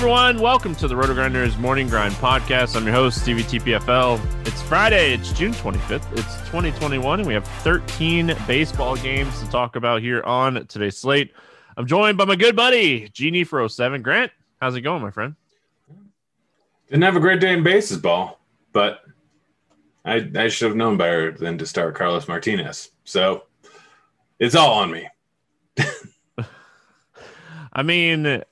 Everyone, welcome to the Roto Grinders Morning Grind Podcast. I'm your host, Stevie TPFL. It's Friday, it's June 25th, it's 2021, and we have 13 baseball games to talk about here on today's slate. I'm joined by my good buddy, Genie for 07. Grant, how's it going, my friend? Didn't have a great day in baseball, but I, I should have known better than to start Carlos Martinez. So it's all on me. I mean,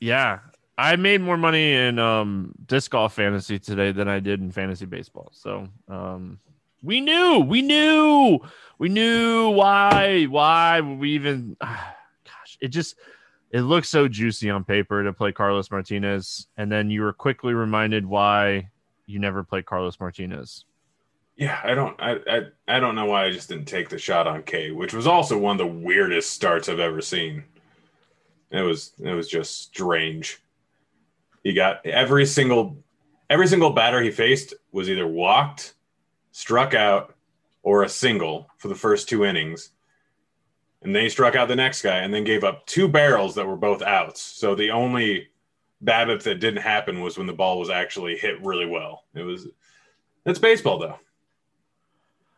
yeah, I made more money in um, disc golf fantasy today than I did in fantasy baseball. So um, we knew, we knew, we knew why, why we even, gosh, it just, it looks so juicy on paper to play Carlos Martinez. And then you were quickly reminded why you never played Carlos Martinez. Yeah, I don't, I, I, I don't know why I just didn't take the shot on K, which was also one of the weirdest starts I've ever seen. It was, it was just strange. He got every single every single batter he faced was either walked, struck out, or a single for the first two innings. And then he struck out the next guy and then gave up two barrels that were both outs. So the only BABIP that didn't happen was when the ball was actually hit really well. It was that's baseball though.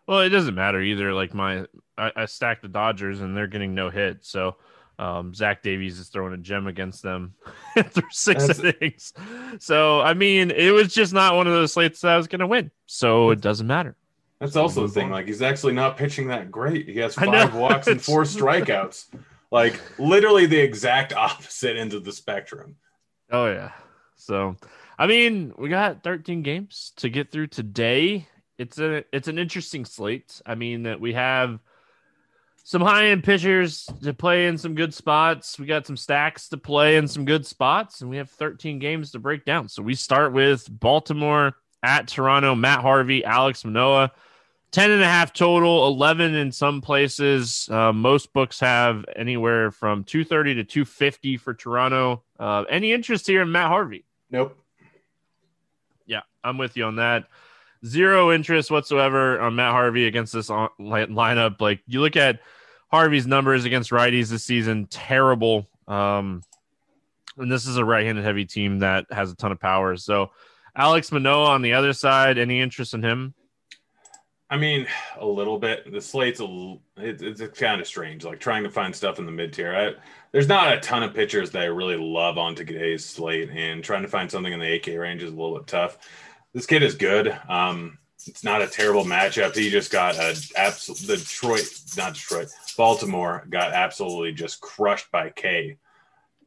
Well, it doesn't matter either. Like my I, I stacked the Dodgers and they're getting no hit. So um, Zach Davies is throwing a gem against them through six That's... innings. So, I mean, it was just not one of those slates that I was going to win. So it doesn't matter. That's so also the thing. On. Like, he's actually not pitching that great. He has five walks and four strikeouts. like, literally the exact opposite end of the spectrum. Oh, yeah. So, I mean, we got 13 games to get through today. It's a it's an interesting slate. I mean that we have some high end pitchers to play in some good spots. We got some stacks to play in some good spots, and we have 13 games to break down. So we start with Baltimore at Toronto, Matt Harvey, Alex Manoah. 10 and a half total, 11 in some places. Uh, most books have anywhere from 230 to 250 for Toronto. Uh, any interest here in Matt Harvey? Nope. Yeah, I'm with you on that. Zero interest whatsoever on Matt Harvey against this lineup. Like you look at Harvey's numbers against righties this season terrible. Um, and this is a right-handed heavy team that has a ton of power. So, Alex Manoah on the other side, any interest in him? I mean, a little bit. The slate's a it, it's kind of strange, like trying to find stuff in the mid tier. There's not a ton of pitchers that I really love on today's slate, and trying to find something in the AK range is a little bit tough. This kid is good. Um, it's not a terrible matchup. He just got a absolute Detroit, not Detroit, Baltimore got absolutely just crushed by K.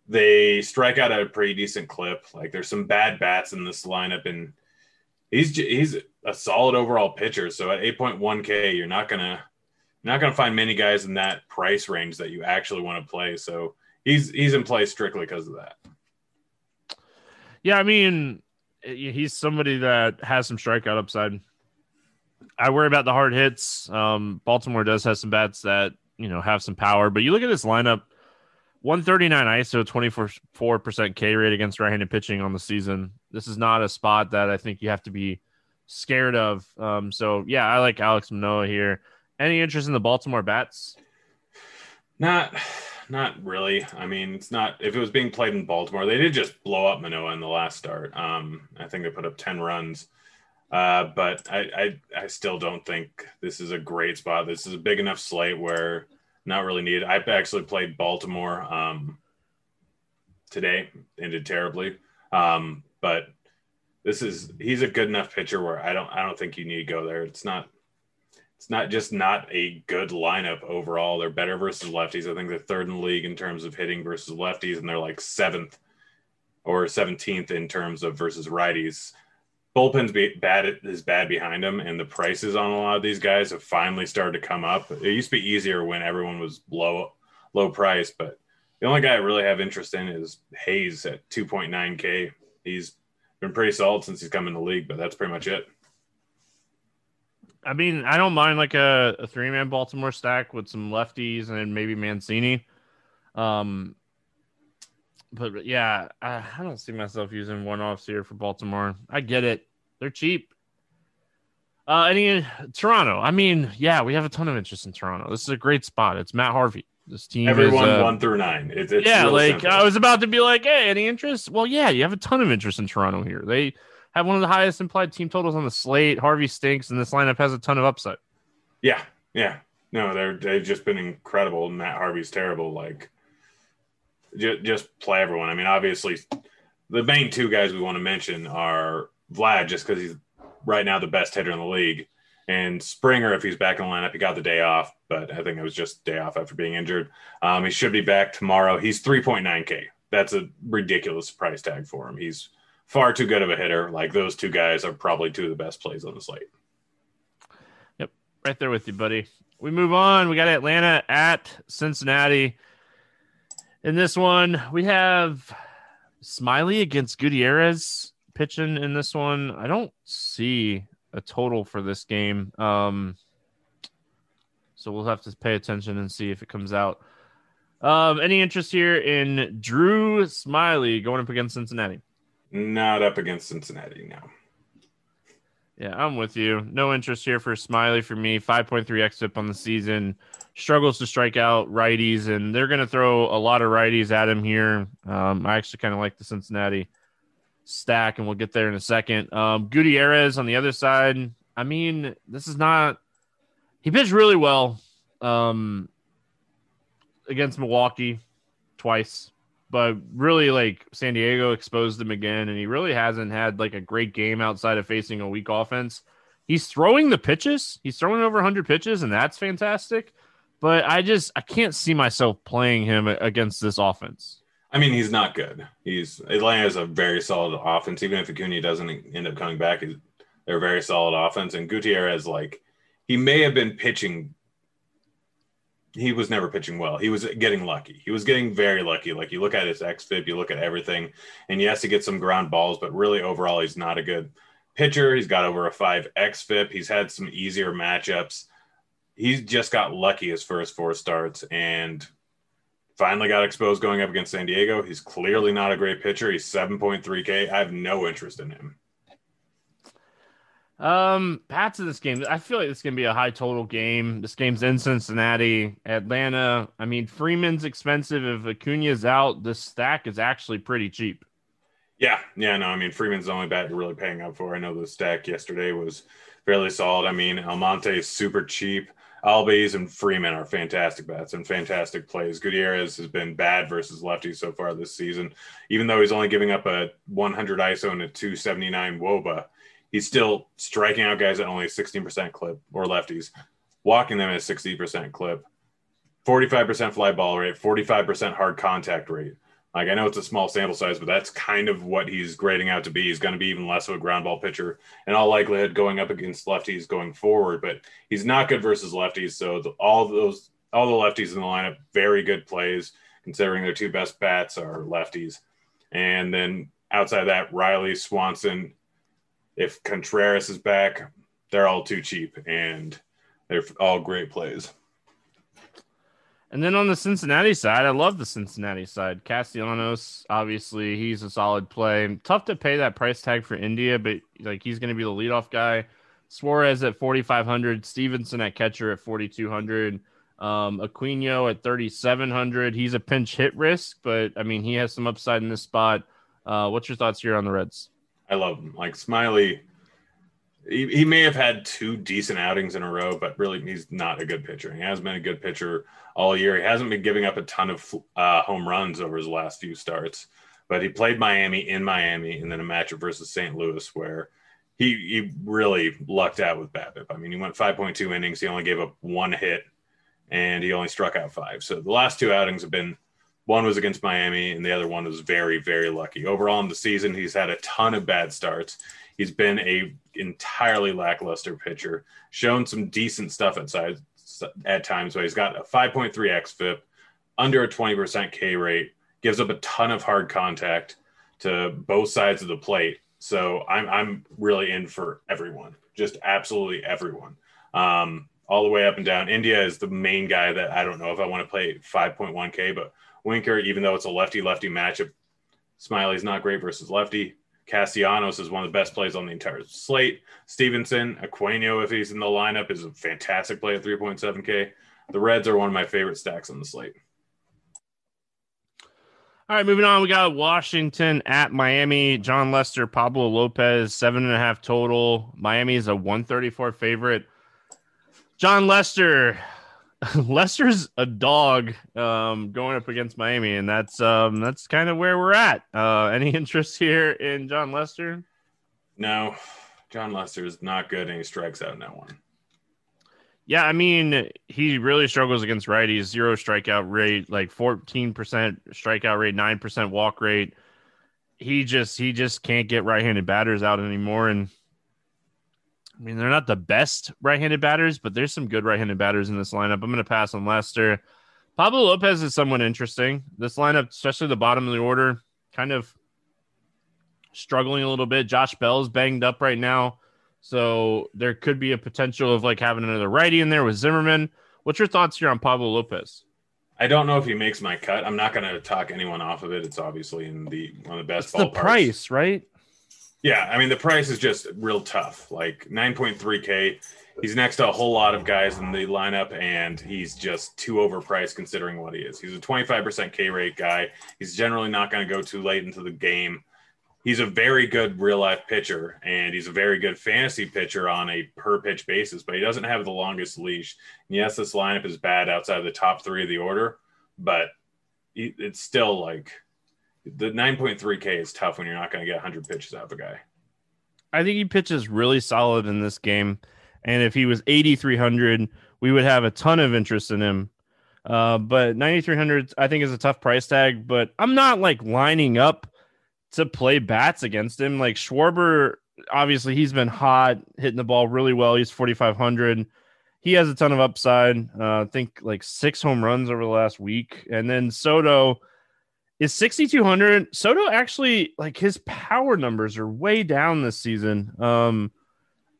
They strike out at a pretty decent clip. Like there's some bad bats in this lineup, and he's he's a solid overall pitcher. So at 8.1K, you're not gonna you're not gonna find many guys in that price range that you actually want to play. So he's he's in play strictly because of that. Yeah, I mean, he's somebody that has some strikeout upside. I worry about the hard hits. Um, Baltimore does have some bats that you know have some power, but you look at this lineup: 139 ISO, 24 percent K rate against right-handed pitching on the season. This is not a spot that I think you have to be scared of. Um, so yeah, I like Alex Manoah here. Any interest in the Baltimore bats? Not, not really. I mean, it's not. If it was being played in Baltimore, they did just blow up Manoah in the last start. Um, I think they put up 10 runs. Uh, but I, I, I still don't think this is a great spot. This is a big enough slate where not really needed. I actually played Baltimore um, today, ended terribly. Um, but this is he's a good enough pitcher where I don't I don't think you need to go there. It's not it's not just not a good lineup overall. They're better versus lefties. I think they're third in the league in terms of hitting versus lefties, and they're like seventh or seventeenth in terms of versus righties bullpen's be bad is bad behind them, and the prices on a lot of these guys have finally started to come up. It used to be easier when everyone was low low price, but the only guy I really have interest in is Hays at 2.9k. He's been pretty solid since he's come in the league, but that's pretty much it. I mean, I don't mind like a, a three man Baltimore stack with some lefties and maybe Mancini. Um, but yeah, I, I don't see myself using one offs here for Baltimore. I get it; they're cheap. Uh, any Toronto? I mean, yeah, we have a ton of interest in Toronto. This is a great spot. It's Matt Harvey. This team, everyone is, uh, one through nine. It, it's yeah, like simple. I was about to be like, hey, any interest? Well, yeah, you have a ton of interest in Toronto here. They have one of the highest implied team totals on the slate. Harvey stinks, and this lineup has a ton of upside. Yeah, yeah. No, they're they've just been incredible. And Matt Harvey's terrible. Like just, just play everyone. I mean, obviously, the main two guys we want to mention are Vlad, just because he's right now the best hitter in the league, and Springer if he's back in the lineup. He got the day off, but I think it was just day off after being injured. Um, he should be back tomorrow. He's 3.9K. That's a ridiculous price tag for him. He's far too good of a hitter. Like those two guys are probably two of the best plays on the slate. Yep, right there with you, buddy. We move on. We got Atlanta at Cincinnati. In this one, we have Smyly against Gutierrez pitching in this one. I don't see a total for this game. Um, so we'll have to pay attention and see if it comes out. Um, any interest here in Drew Smyly going up against Cincinnati? Not up against Cincinnati no. Yeah, I'm with you. No interest here for Smiley for me. 5.3 xFIP on the season struggles to strike out righties, and they're going to throw a lot of righties at him here. Um, I actually kind of like the Cincinnati stack, and we'll get there in a second. Um, Gutierrez on the other side. I mean, this is not. He pitched really well um, against Milwaukee twice, but really, like San Diego exposed him again, and he really hasn't had like a great game outside of facing a weak offense. He's throwing the pitches. He's throwing over 100 pitches, and that's fantastic but I just I can't see myself playing him against this offense. I mean, he's not good. He's Atlanta is a very solid offense. Even if Acuna doesn't end up coming back, they're a very solid offense. And Gutierrez, like, he may have been pitching. He was never pitching well. He was getting lucky. He was getting very lucky. Like you look at his xFIP, you look at everything, and yes, he gets some ground balls, but really overall, he's not a good pitcher. He's got over a five xFIP. He's had some easier matchups He's just got lucky his first four starts and finally got exposed going up against San Diego. He's clearly not a great pitcher. He's 7.3K. I have no interest in him. Um, Pats in this game. I feel like this is gonna be a high total game. This game's in Cincinnati, Atlanta. I mean, Freeman's expensive. If Acuna's out, this stack is actually pretty cheap. Yeah, yeah, no, I mean Freeman's the only bat you're really paying up for. I know the stack yesterday was fairly solid. I mean, Almonte is super cheap. Albies and Freeman are fantastic bats and fantastic plays. Gutierrez has been bad versus lefties so far this season. Even though he's only giving up a 100 ISO and a 279 WOBA, he's still striking out guys at only a 16% clip or lefties, walking them at a 60% clip, 45% fly ball rate, 45% hard contact rate. Like I know it's a small sample size, but that's kind of what he's grading out to be. He's going to be even less of a ground ball pitcher in all likelihood going up against lefties going forward, but he's not good versus lefties. So the, all those all the lefties in the lineup, very good plays considering their two best bats are lefties. And then outside that, Riley, Swanson, if Contreras is back, they're all too cheap and they're all great plays. And then on the Cincinnati side, I love the Cincinnati side. Castellanos, obviously, he's a solid play. Tough to pay that price tag for India, but like he's going to be the leadoff guy. Suarez at 4,500, Stephenson at catcher at 4,200, um, Aquino at 3,700. He's a pinch hit risk, but I mean, he has some upside in this spot. Uh, what's your thoughts here on the Reds? I love him. Like Smyly, he, he may have had two decent outings in a row, but really he's not a good pitcher. He has been a good pitcher all year. He hasn't been giving up a ton of uh, home runs over his last few starts, but he played Miami in Miami and then a matchup versus St. Louis where he, he really lucked out with BABIP. I mean, he went 5.2 innings. He only gave up one hit and he only struck out five. So the last two outings have been one was against Miami and the other one was very, very lucky. Overall in the season, he's had a ton of bad starts. He's been a entirely lackluster pitcher, shown some decent stuff at sides at times, but he's got a 5.3 xFIP, under a 20% K rate, gives up a ton of hard contact to both sides of the plate. So I'm I'm really in for everyone, just absolutely everyone, um, all the way up and down. India is the main guy that I don't know if I want to play 5.1K, but Winker, even though it's a lefty lefty matchup, Smyly's not great versus lefty. Castellanos is one of the best plays on the entire slate. Stephenson, Aquino, if he's in the lineup, is a fantastic play at 3.7K. The Reds are one of my favorite stacks on the slate. All right, moving on. We got Washington at Miami. Jon Lester, Pablo Lopez, seven and a half total. Miami is a 134 favorite. Jon Lester, Lester's a dog um, going up against Miami, and that's um, that's kind of where we're at. Uh, any interest here in Jon Lester? No, Jon Lester is not good, and he strikes out in that one. Yeah, I mean, he really struggles against righties. Zero strikeout rate, like fourteen percent strikeout rate, nine percent walk rate. He just he just can't get right-handed batters out anymore, and I mean, they're not the best right-handed batters, but there's some good right-handed batters in this lineup. I'm going to pass on Lester. Pablo Lopez is somewhat interesting. This lineup, especially the bottom of the order, kind of struggling a little bit. Josh Bell's banged up right now, so there could be a potential of like having another righty in there with Zimmerman. What's your thoughts here on Pablo Lopez? I don't know if he makes my cut. I'm not going to talk anyone off of it. It's obviously in the one of the best. It's the price, right? Yeah, I mean the price is just real tough. Like 9.3k. He's next to a whole lot of guys in the lineup, and he's just too overpriced considering what he is. He's a 25% K rate guy. He's generally not going to go too late into the game. He's a very good real life pitcher, and he's a very good fantasy pitcher on a per pitch basis, but he doesn't have the longest leash. And yes, this lineup is bad outside of the top three of the order, but it's still like the 9.3K is tough when you're not going to get 100 pitches out of a guy. I think he pitches really solid in this game. And if he was 8,300, we would have a ton of interest in him. Uh, but 9,300, I think, is a tough price tag. But I'm not like lining up to play bats against him. Like Schwarber, obviously, he's been hot, hitting the ball really well. He's 4,500. He has a ton of upside. Uh, I think like six home runs over the last week. And then Soto, is 6200 soto actually like his power numbers are way down this season. Um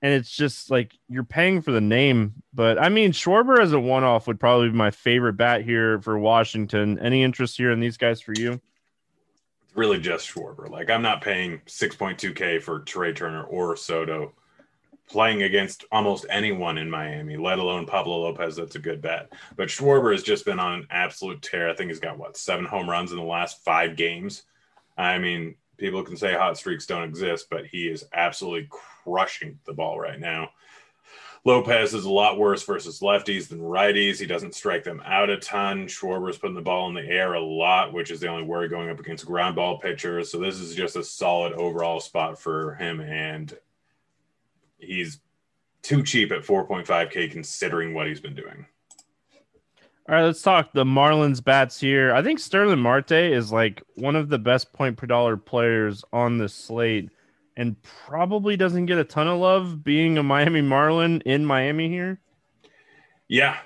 and it's just like you're paying for the name. But i mean schwarber as a one-off would probably be my favorite bat here for washington. Any interest here in these guys for you? It's really just schwarber. Like i'm not paying 6.2k for trey turner or soto playing against almost anyone in Miami, let alone Pablo Lopez. That's a good bet. But Schwarber has just been on an absolute tear. I think he's got what seven home runs in the last five games. I mean, people can say hot streaks don't exist, but he is absolutely crushing the ball right now. Lopez is a lot worse versus lefties than righties. He doesn't strike them out a ton. Schwarber's putting the ball in the air a lot, which is the only worry going up against ground ball pitchers. So this is just a solid overall spot for him. And he's too cheap at 4.5K considering what he's been doing. All right, let's talk the Marlins bats here. I think Starling Marte is like one of the best point per dollar players on the slate and probably doesn't get a ton of love being a Miami Marlin in Miami here. Yeah.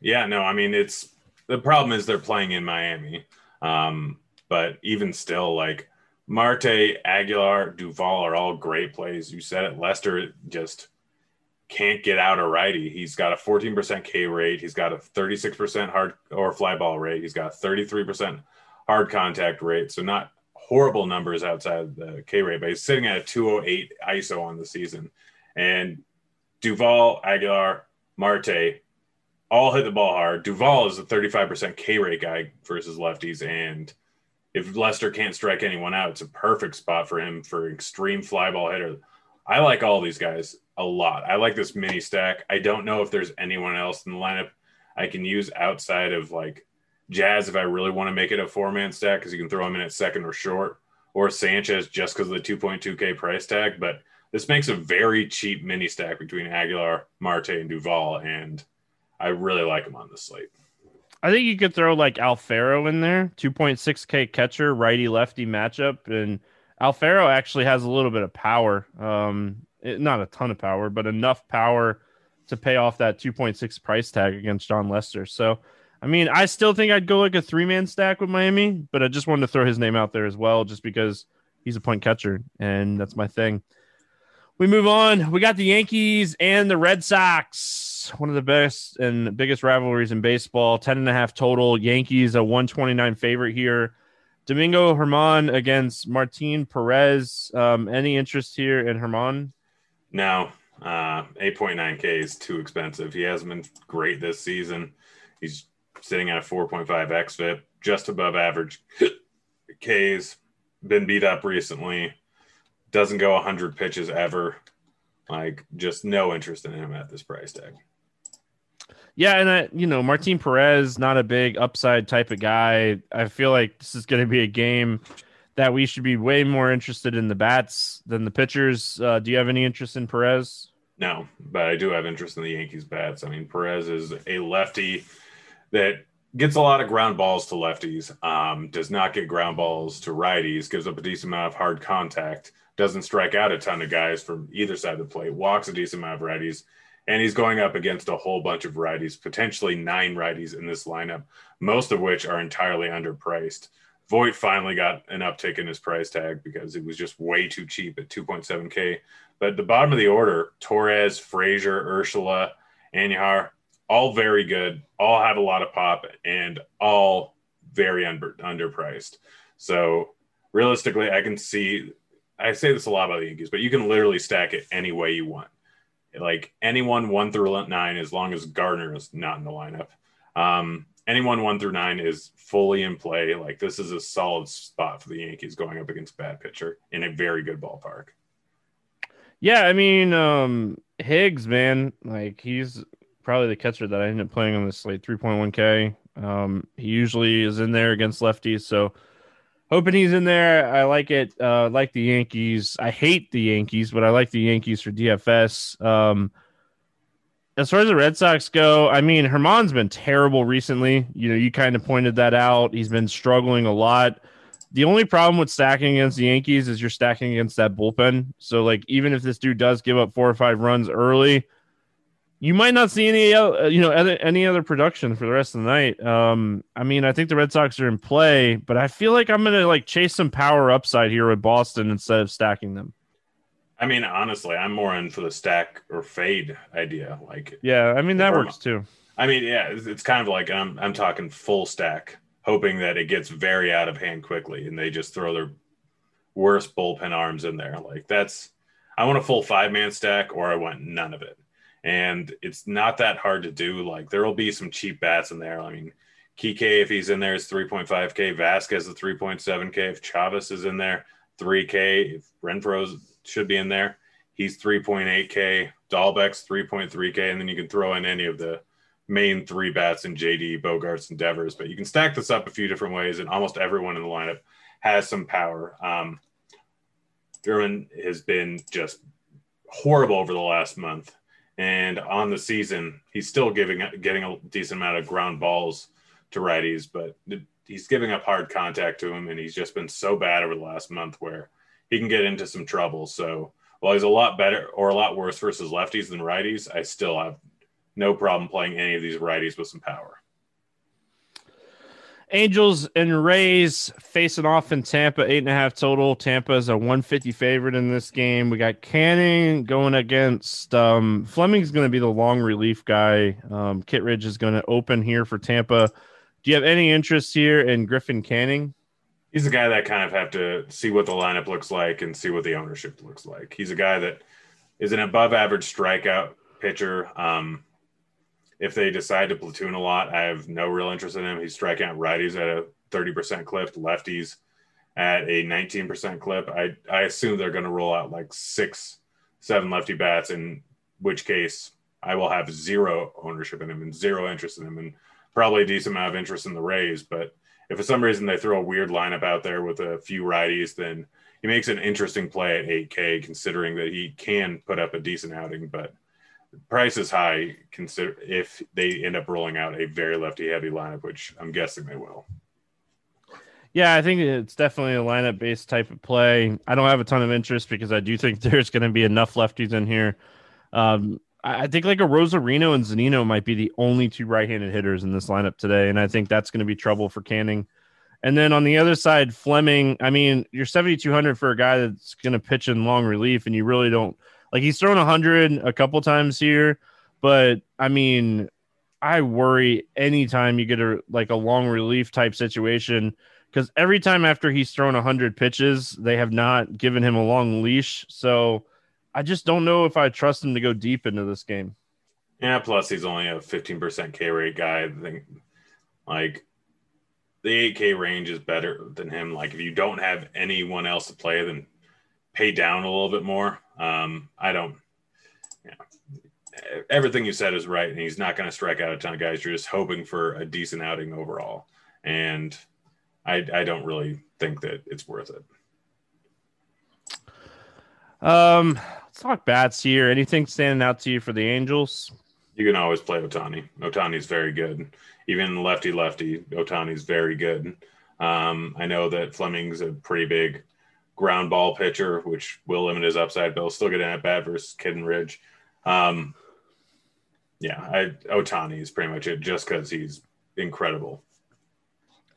Yeah, no, I mean it's the problem is they're playing in Miami. Um, but even still like Marte, Aguilar, Duvall are all great plays. You said it. Lester just can't get out a righty. He's got a 14% K rate. He's got a 36% hard or fly ball rate. He's got 33% hard contact rate. So not horrible numbers outside the K rate, but he's sitting at a 208 ISO on the season. And Duvall, Aguilar, Marte all hit the ball hard. Duvall is a 35% K rate guy versus lefties. And if Lester can't strike anyone out, it's a perfect spot for him for extreme fly ball hitter. I like all these guys a lot. I like this mini stack. I don't know if there's anyone else in the lineup I can use outside of like Jazz if I really want to make it a four man stack because you can throw him in at second or short, or Sanchez just because of the 2.2K price tag. But this makes a very cheap mini stack between Aguilar, Marte, and Duvall. and I really like him on this slate. I think you could throw like Alfaro in there, 2.6K catcher, righty lefty matchup. And Alfaro actually has a little bit of power. Um, it, not a ton of power, but enough power to pay off that 2.6 price tag against Jon Lester. So, I mean, I still think I'd go like a three man stack with Miami, but I just wanted to throw his name out there as well, just because he's a point catcher and that's my thing. We move on. We got the Yankees and the Red Sox, one of the best and biggest rivalries in baseball. 10 and a half total. Yankees, a 129 favorite here. Domingo Germán against Martin Perez. Um, any interest here in Germán? No, uh, 8.9K is too expensive. He hasn't been great this season. He's sitting at a 4.5 xFIP, just above average K's Been beat up recently. Doesn't go 100 pitches ever. Like, just no interest in him at this price tag. Yeah, and I, you know, Martin Perez, not a big upside type of guy. I feel like this is going to be a game that we should be way more interested in the bats than the pitchers. Uh, do you have any interest in Perez? No, but I do have interest in the Yankees bats. I mean, Perez is a lefty that gets a lot of ground balls to lefties, um, does not get ground balls to righties, gives up a decent amount of hard contact, doesn't strike out a ton of guys from either side of the plate, walks a decent amount of righties, and he's going up against a whole bunch of righties, potentially nine righties in this lineup, most of which are entirely underpriced. Voit finally got an uptick in his price tag because it was just way too cheap at 2.7K. But at the bottom of the order, Torres, Frazier, Urshela, Andujar, all very good, all have a lot of pop, and all very under, underpriced. So realistically, I can see. I say this a lot about the Yankees, but you can literally stack it any way you want. Like anyone one through nine, as long as Gardner is not in the lineup. Um, anyone one through nine is fully in play. Like this is a solid spot for the Yankees going up against bad pitcher in a very good ballpark. Yeah, I mean, um, Higgs, man, like he's probably the catcher that I ended up playing on this slate, 3.1K. Um, he usually is in there against lefties, so he's in there. I like it. Uh, like the Yankees. I hate the Yankees, but I like the Yankees for DFS. Um, as far as the Red Sox go, I mean, Germán's been terrible recently. You know, you kind of pointed that out. He's been struggling a lot. The only problem with stacking against the Yankees is you're stacking against that bullpen. So, like, even if this dude does give up four or five runs early, you might not see any, uh, you know, other, any other production for the rest of the night. Um, I mean, I think the Red Sox are in play, but I feel like I'm gonna like chase some power upside here with Boston instead of stacking them. I mean, honestly, I'm more in for the stack or fade idea. Like, yeah, I mean that works too. I mean, yeah, it's, it's kind of like I'm I'm talking full stack, hoping that it gets very out of hand quickly, and they just throw their worst bullpen arms in there. Like that's I want a full five man stack, or I want none of it. And it's not that hard to do. Like there will be some cheap bats in there. I mean, Kike if he's in there is 3.5k. Vázquez is 3.7k. If Chavis is in there, 3k. If Renfroe's should be in there. He's 3.8K. Dalbec's 3.3K. And then you can throw in any of the main three bats in JD, Bogaerts, and Devers. But you can stack this up a few different ways, and almost everyone in the lineup has some power. Um, Thurman has been just horrible over the last month, and on the season he's still giving getting a decent amount of ground balls to righties, but he's giving up hard contact to him, and he's just been so bad over the last month where he can get into some trouble. So while he's a lot better or a lot worse versus lefties than righties, I still have no problem playing any of these righties with some power. Angels and Rays facing off in Tampa, eight and a half total. Tampa is a 150 favorite in this game. We got Canning going against um, Fleming's going to be the long relief guy. Um, is going to open here for Tampa. Do you have any interest here in Griffin Canning? He's a guy that kind of have to see what the lineup looks like and see what the ownership looks like. He's a guy that is an above average strikeout pitcher. Um, if they decide to platoon a lot, I have no real interest in him. He's striking out righties at a 30% clip, lefties at a 19% clip. I, I assume they're going to roll out like six, seven lefty bats, in which case I will have zero ownership in him and zero interest in him and probably a decent amount of interest in the Rays. But if for some reason they throw a weird lineup out there with a few righties, then he makes an interesting play at 8K, considering that he can put up a decent outing. But price is high consider if they end up rolling out a very lefty heavy lineup, which I'm guessing they will. Yeah, I think it's definitely a lineup based type of play. I don't have a ton of interest because I do think there's going to be enough lefties in here. Um, I think like Arozarena and Zunino might be the only two right handed hitters in this lineup today. And I think that's going to be trouble for Canning. And then on the other side, Fleming, I mean, you're 7,200 for a guy that's going to pitch in long relief, and you really don't like he's thrown 100 a couple times here, but I mean, I worry anytime you get a like a long relief type situation because every time after he's thrown 100 pitches, they have not given him a long leash. So I just don't know if I trust him to go deep into this game. Yeah, plus he's only a 15% K rate guy. I think like the 8K range is better than him. Like if you don't have anyone else to play, then pay down a little bit more. Um, I don't. Yeah, everything you said is right, and he's not going to strike out a ton of guys. You're just hoping for a decent outing overall, and I, I don't really think that it's worth it. Um, let's talk bats here. Anything standing out to you for the Angels? You can always play Ohtani. Ohtani's very good. Even lefty lefty, Ohtani's very good. Um, I know that Fleming's a pretty big ground ball pitcher, which will limit his upside, but he'll still get an at bat versus Kittredge. Um, yeah, I, Ohtani is pretty much it just because he's incredible.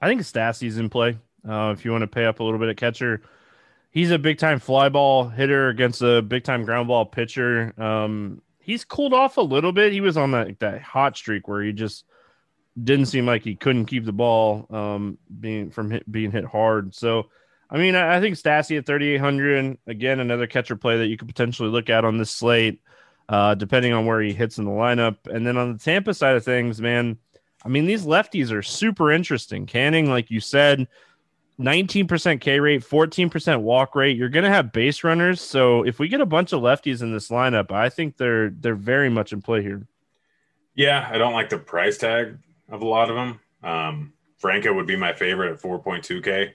I think Stassi's in play. Uh, if you want to pay up a little bit at catcher, he's a big time fly ball hitter against a big time ground ball pitcher. Um, he's cooled off a little bit. He was on that that hot streak where he just didn't seem like he couldn't keep the ball um, being from hit, being hit hard. So I mean, I, think Stassi at 3,800, again, another catcher play that you could potentially look at on this slate, uh, depending on where he hits in the lineup. And then on the Tampa side of things, man, I mean, these lefties are super interesting. Canning, like you said, 19% K rate, 14% walk rate. You're going to have base runners. So if we get a bunch of lefties in this lineup, I think they're they're very much in play here. Yeah, I don't like the price tag of a lot of them. Um, Franco would be my favorite at 4.2K.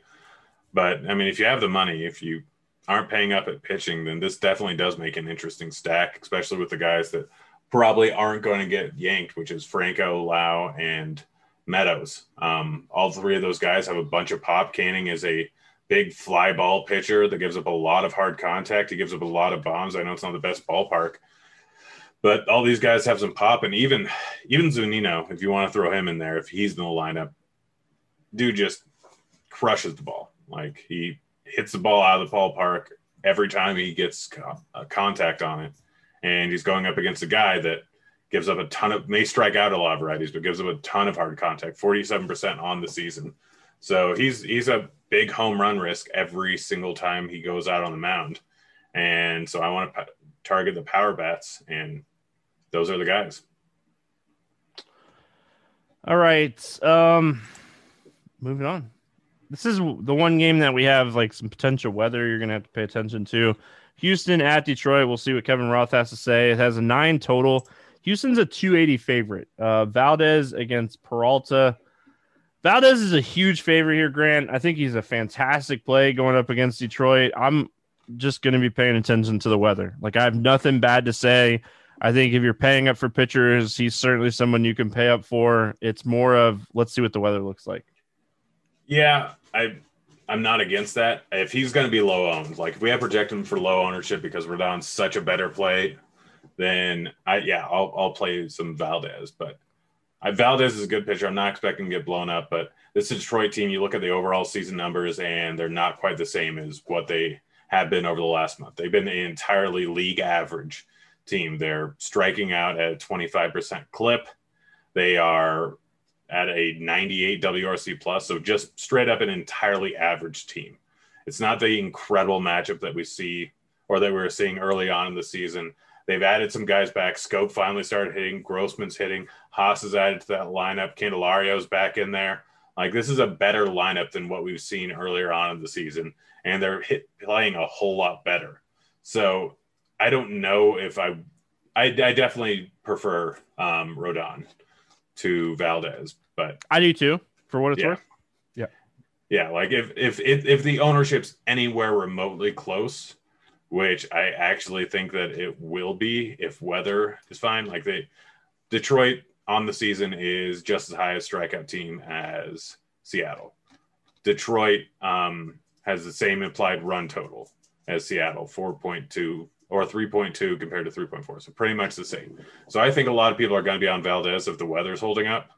But I mean, if you have the money, if you aren't paying up at pitching, then this definitely does make an interesting stack, especially with the guys that probably aren't going to get yanked, which is Franco, Lowe, and Meadows. Um, all three of those guys have a bunch of pop. Canning is a big fly ball pitcher that gives up a lot of hard contact. He gives up a lot of bombs. I know it's not the best ballpark, but all these guys have some pop. And even even Zunino, if you want to throw him in there, if he's in the lineup, dude just crushes the ball. Like he hits the ball out of the ballpark every time he gets a contact on it, and he's going up against a guy that gives up a ton of may strike out a lot of varieties, but gives up a ton of hard contact, forty-seven percent on the season. So he's he's a big home run risk every single time he goes out on the mound, and so I want to p- target the power bats, and those are the guys. All right, um, moving on this is the one game that we have like some potential weather you're gonna have to pay attention to. Houston at Detroit. We'll see what Kevin Roth has to say. It has a nine total. Houston's a 280 favorite. Uh, Valdez against Peralta. Valdez is a huge favorite here, Grant. I think he's a fantastic play going up against Detroit. I'm just going to be paying attention to the weather. Like I have nothing bad to say. I think if you're paying up for pitchers, he's certainly someone you can pay up for. It's more of let's see what the weather looks like. Yeah, I I'm not against that. If he's going to be low owned, like if we have projected him for low ownership because we're down such a better play, then I yeah I'll I'll play some Valdez. But I, Valdez is a good pitcher. I'm not expecting to get blown up, but this Detroit team, you look at the overall season numbers, and they're not quite the same as what they have been over the last month. They've been an entirely league average team. They're striking out at a 25% clip. They are at a 98 WRC plus, so just straight up an entirely average team. It's not the incredible matchup that we see or that we were seeing early on in the season. They've added some guys back. Schoop finally started hitting. Grossman's hitting. Haas is added to that lineup. Candelario's back in there. Like this is a better lineup than what we've seen earlier on in the season, and they're hit, playing a whole lot better. So I don't know if I, I, I definitely prefer um, Rodon to Valdez, but I do too, for what it's Yeah. worth. Yeah. yeah, like if if if, if the ownership's anywhere remotely close, which I actually think that it will be if weather is fine. Like they, Detroit on the season is just as high a strikeout team as Seattle. Detroit um, has the same implied run total as Seattle, four point two or three point two compared to three point four, so pretty much the same. So I think a lot of people are going to be on Valdez if the weather's holding up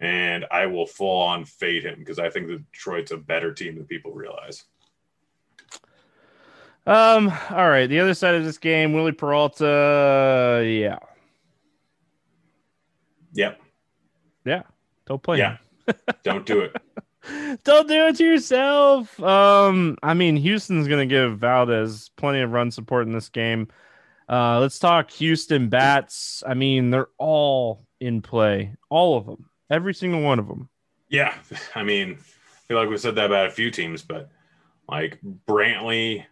and I will full on fade him because I think that Detroit's a better team than people realize. Um. All right. The other side of this game, Wily Peralta. Yeah. Yep. Yeah. Don't play Yeah. Don't do it. Don't do it to yourself. Um. I mean, Houston's gonna give Valdez plenty of run support in this game. Uh, let's talk Houston bats. I mean, they're all in play, all of them, every single one of them. Yeah. I mean, I feel like we said that about a few teams, but like Brantley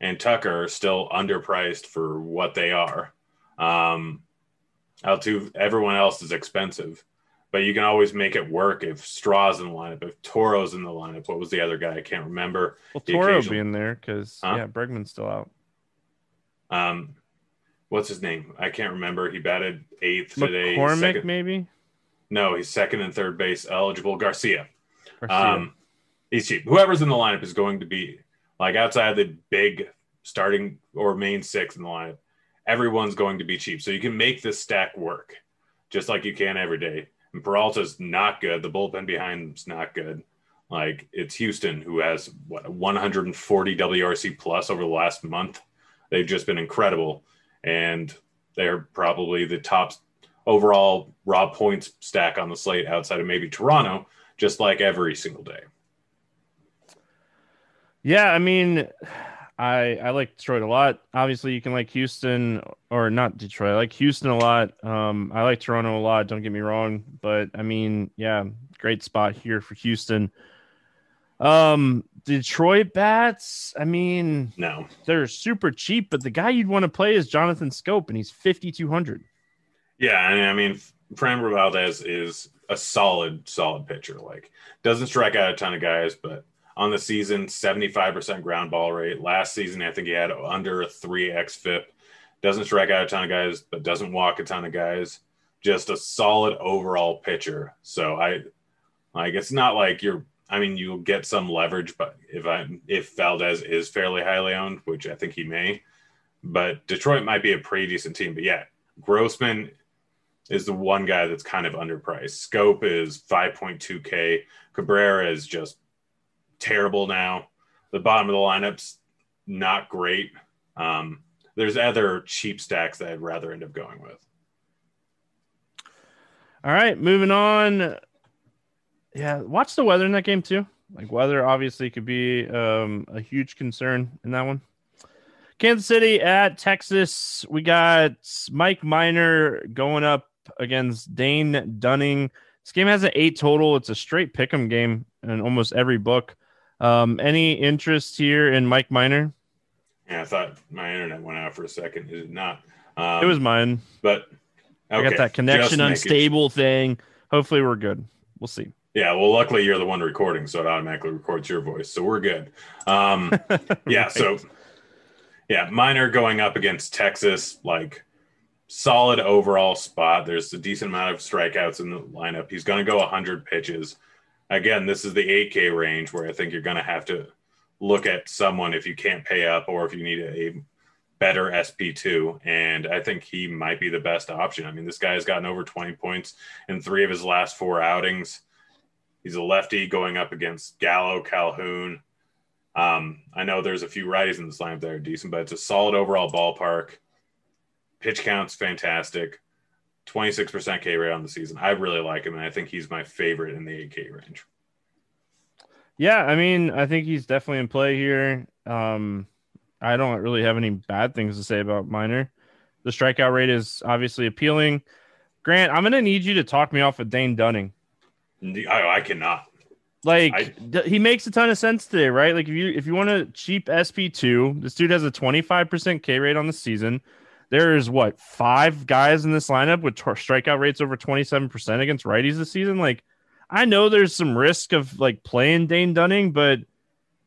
and Tucker are still underpriced for what they are. Um, Altu, everyone else is expensive, but you can always make it work if Straw's in the lineup, if Toro's in the lineup. What was the other guy? I can't remember. Well, The Toro occasional- being there because Huh? yeah, Bregman's still out. Um, what's his name? I can't remember. He batted eighth today. McCormick, second- maybe. No, he's second and third base eligible. Garcia. Garcia. Um, he's cheap. Whoever's in the lineup is going to be like outside the big starting or main six in the lineup. Everyone's going to be cheap, so you can make this stack work, just like you can every day. And Peralta's not good. The bullpen behind him's not good. Like it's Houston who has what 140 WRC plus over the last month. They've just been incredible, and they're probably the top overall raw points stack on the slate outside of maybe Toronto, just like every single day. Yeah, I mean, I I like Detroit a lot. Obviously, you can like Houston or not Detroit. I like Houston a lot. Um, I like Toronto a lot. Don't get me wrong, but I mean, yeah, great spot here for Houston. Um, Detroit bats. I mean, No, they're super cheap, but the guy you'd want to play is Jonathan Schoop, and he's fifty two hundred. yeah, I mean, I mean, Framber Valdez is a solid, solid pitcher. Like, doesn't strike out a ton of guys, but on the season, seventy-five percent ground ball rate. Last season, I think he had under a three x FIP. Doesn't strike out a ton of guys, but doesn't walk a ton of guys. Just a solid overall pitcher. So I like it's not like you're. I mean, you'll get some leverage, but if I'm if Valdez is fairly highly owned, which I think he may, but Detroit might be a pretty decent team. But yeah, Grossman is the one guy that's kind of underpriced. Schoop is 5.2K. Cabrera is just terrible now. The bottom of the lineup's not great. Um, there's other cheap stacks that I'd rather end up going with. All right, moving on. Yeah, watch the weather in that game too. Like weather obviously could be um, a huge concern in that one. Kansas City at Texas. We got Mike Minor going up against Dane Dunning. This game has an eight total. It's a straight pick'em game in almost every book. Um, any interest here in Mike Minor? Yeah, I thought my internet went out for a second. Is it not? Um, it was mine. but I got that connection unstable thing. Hopefully, we're good. We'll see. Yeah, well, luckily you're the one recording, so it automatically records your voice, so we're good. Um, yeah, so Yeah, Minor going up against Texas, like solid overall spot. There's a decent amount of strikeouts in the lineup. He's going to go 100 pitches. Again, this is the 8K range where I think you're going to have to look at someone if you can't pay up or if you need a better SP2. And I think he might be the best option. I mean, this guy has gotten over 20 points in three of his last four outings. He's a lefty going up against Gallo, Calhoun. Um, I know there's a few righties in this lineup that are decent, but it's a solid overall ballpark. Pitch count's fantastic. 26% K rate on the season. I really like him, and I think he's my favorite in the 8K range. Yeah, I mean, I think he's definitely in play here. Um, I don't really have any bad things to say about Minor. The strikeout rate is obviously appealing. Grant, I'm going to need you to talk me off of Dane Dunning. I, I cannot. Like I, he makes a ton of sense today, right? Like if you if you want a cheap SP two, this dude has a 25% K rate on the season. There's what five guys in this lineup with t- strikeout rates over 27% against righties this season. Like I know there's some risk of like playing Dane Dunning, but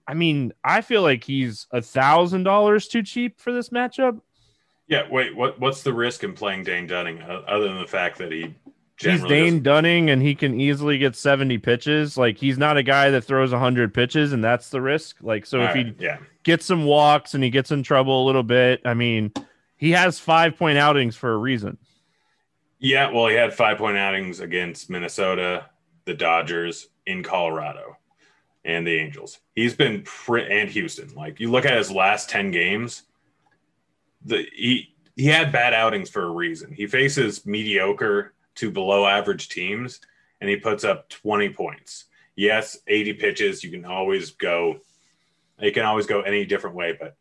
I mean, I feel like he's a thousand dollars too cheap for this matchup. Yeah, wait, what what's the risk in playing Dane Dunning other than the fact that he he's Dane doesn't... Dunning and he can easily get 70 pitches. Like he's not a guy that throws 100 pitches and that's the risk. Like so All if right, he yeah. gets some walks and he gets in trouble a little bit, I mean, he has 5 point outings for a reason. Yeah, well, he had 5 point outings against Minnesota, the Dodgers, in Colorado, and the Angels. He's been pre- and Houston. Like you look at his last 10 games, the he he had bad outings for a reason. He faces mediocre to below average teams and he puts up 20 points. Yes, 80 pitches, you can always go it can always go any different way, but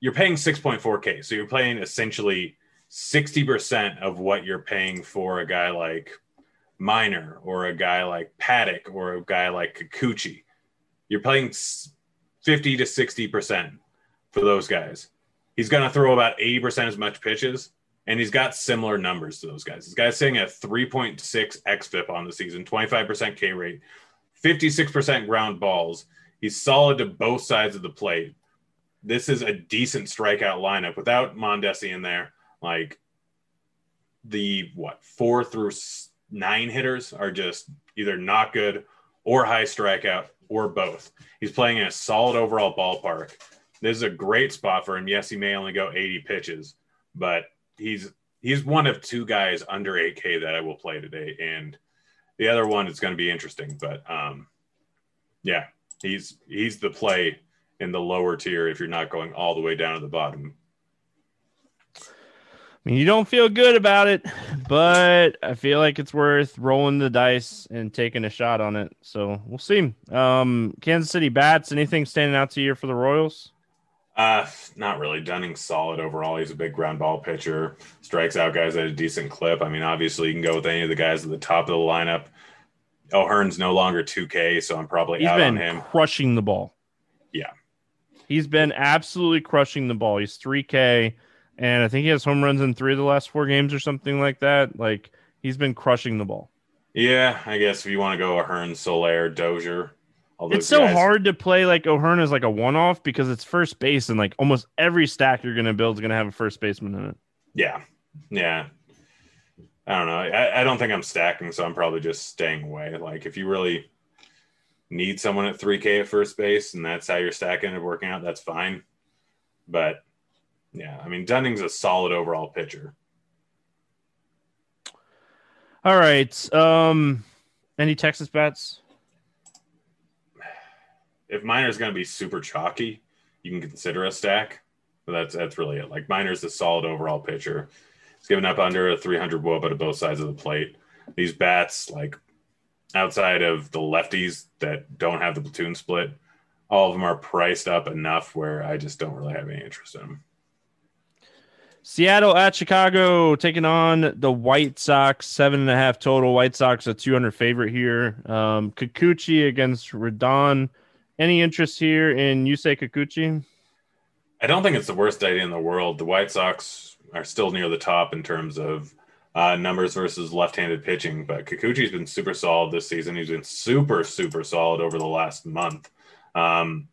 you're paying 6.4k. So you're paying essentially 60% of what you're paying for a guy like Minor or a guy like Paddack or a guy like Kikuchi. You're paying 50 to 60% for those guys. He's going to throw about 80% as much pitches and he's got similar numbers to those guys. This guy's sitting at 3.6 xFIP on the season, 25% K rate, 56% ground balls. He's solid to both sides of the plate. This is a decent strikeout lineup without Mondesi in there. Like the what four through nine hitters are just either not good or high strikeout or both. He's playing in a solid overall ballpark. This is a great spot for him. Yes, he may only go 80 pitches, but he's he's one of two guys under 8K that I will play today, and the other one is going to be interesting. But um, yeah, he's he's the play in the lower tier if you're not going all the way down to the bottom. I mean, you don't feel good about it, but I feel like it's worth rolling the dice and taking a shot on it. So we'll see. Um, Kansas City bats. Anything standing out to you for the Royals? Uh, not really. Dunning's solid overall. He's a big ground ball pitcher, strikes out guys at a decent clip. I mean, obviously, you can go with any of the guys at the top of the lineup. O'Hearn's no longer 2K, so I'm probably He's out on him. Crushing the ball. Yeah. He's been absolutely crushing the ball. He's 3K, and I think he has home runs in three of the last four games or something like that. Like, he's been crushing the ball. Yeah, I guess if you want to go O'Hearn, Soler, Dozier, it's so guys... hard to play like O'Hearn as like a one off because it's first base and like almost every stack you're gonna build is gonna have a first baseman in it. Yeah. Yeah. I don't know. I, I don't think I'm stacking, so I'm probably just staying away. Like if you really need someone at 3K at first base and that's how your stack ended working out, that's fine. But yeah, I mean Dunning's a solid overall pitcher. All right. Um any Texas bats? if Minor's going to be super chalky, you can consider a stack. But that's that's really it. Like Minor's a solid overall pitcher. He's given up under a 300 WHIP at both sides of the plate. These bats, like outside of the lefties that don't have the platoon split, all of them are priced up enough where I just don't really have any interest in them. Seattle at Chicago taking on the White Sox, seven and a half total. White Sox a 200 favorite here. Um, Kikuchi against Rodon. Any interest here in Yusei Kikuchi? I don't think it's the worst idea in the world. The White Sox are still near the top in terms of uh, numbers versus left-handed pitching, but Kikuchi's been super solid this season. He's been super, super solid over the last month. Um,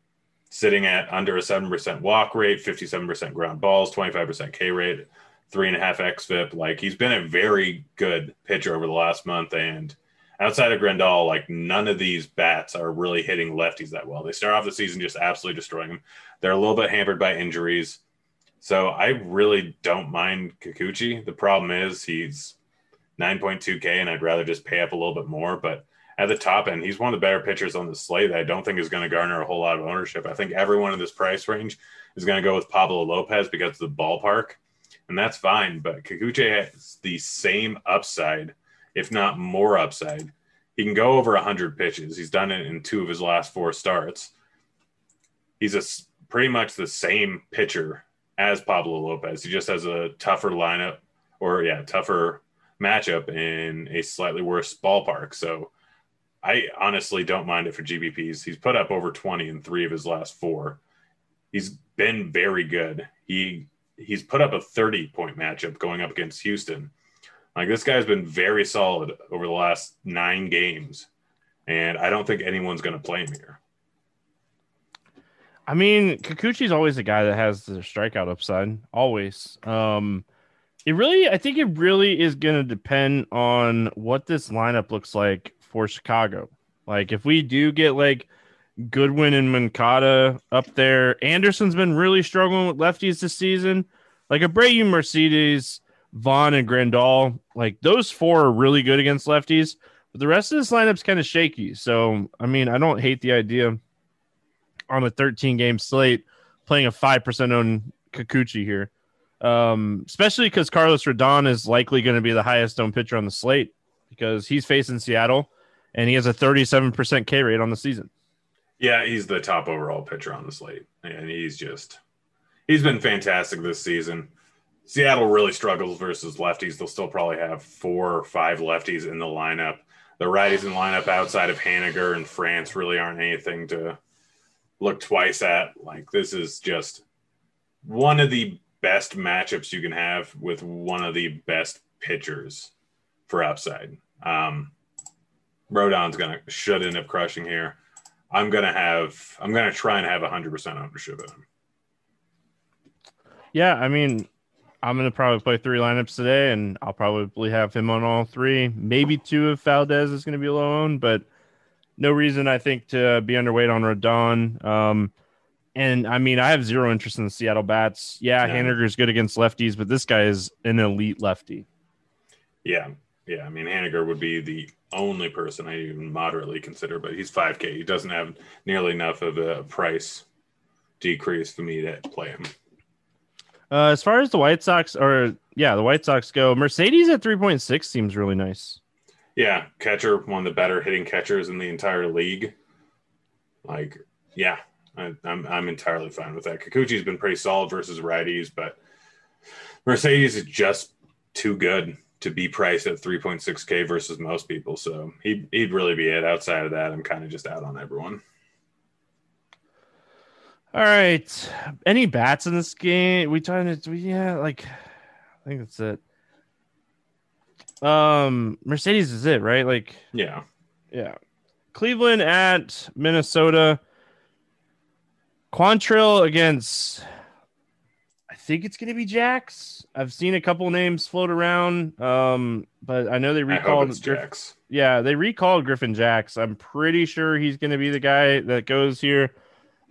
sitting at under a 7% walk rate, 57% ground balls, 25% K rate, three and a half XFIP. Like he's been a very good pitcher over the last month. And outside of Grandal, like none of these bats are really hitting lefties that well. They start off the season just absolutely destroying them. They're a little bit hampered by injuries. So I really don't mind Kikuchi. The problem is he's 9.2K and I'd rather just pay up a little bit more. But at the top end, he's one of the better pitchers on the slate that I don't think is going to garner a whole lot of ownership. I think everyone in this price range is going to go with Pablo Lopez because of the ballpark, and that's fine. But Kikuchi has the same upside, if not more upside. He can go over 100 pitches. He's done it in two of his last four starts. He's a pretty much the same pitcher as Pablo Lopez. He just has a tougher lineup, or yeah, tougher matchup in a slightly worse ballpark. So I honestly don't mind it for GBPs. He's put up over 20 in three of his last four. He's been very good. He he's put up a 30 point matchup going up against Houston. Like this guy's been very solid over the last nine games, and I don't think anyone's going to play him here. I mean, Kikuchi's always a guy that has the strikeout upside, always. Um, it really, I think it really is going to depend on what this lineup looks like for Chicago. Like if we do get like Goodwin and Moncada up there, Anderson's been really struggling with lefties this season. Like Abreu, Mercedes, Vaughn, and Grandal, like those four are really good against lefties. But the rest of this lineup's kind of shaky. So I mean, I don't hate the idea on a 13 game slate playing a five percent on Kikuchi here. Um, especially because Carlos Rodon is likely going to be the highest owned pitcher on the slate because he's facing Seattle and he has a 37% K rate on the season. Yeah, he's the top overall pitcher on the slate, and he's just he's been fantastic this season. Seattle really struggles versus lefties. They'll still probably have four or five lefties in the lineup. The righties in the lineup outside of Haniger and France really aren't anything to look twice at. Like this is just one of the best matchups you can have with one of the best pitchers for upside. Um, Rodon's gonna should end up crushing here. I'm gonna have I'm gonna try and have 100 percent ownership of him. Yeah, I mean, I'm gonna probably play three lineups today, and I'll probably have him on all three. Maybe two if Valdez is gonna be low owned, but no reason I think to be underweight on Rodon. Um, and I mean, I have zero interest in the Seattle bats. Yeah, yeah. Haniger is good against lefties, but this guy is an elite lefty. Yeah, yeah, I mean Haniger would be the only person I even moderately consider, but he's 5K. He doesn't have nearly enough of a price decrease for me to play him. Uh, as far as the White Sox, or yeah, the White Sox go, Mercedes at 3.6 seems really nice. Yeah, catcher, one of the better hitting catchers in the entire league. Like, yeah, I, am I'm, I'm entirely fine with that. Kikuchi's been pretty solid versus righties, but Mercedes is just too good to be priced at 3.6k versus most people. So he he'd really be it. Outside of that, I'm kind of just out on everyone. All right. Any bats in this game? We trying to yeah, like I think that's it. Um Mercedes is it, right? Like yeah. Yeah. Cleveland at Minnesota. Quantrill against I think it's going to be Jax. I've seen a couple names float around, um, but I know they recalled Jax. Yeah, they recalled Griffin Jax. I'm pretty sure he's going to be the guy that goes here.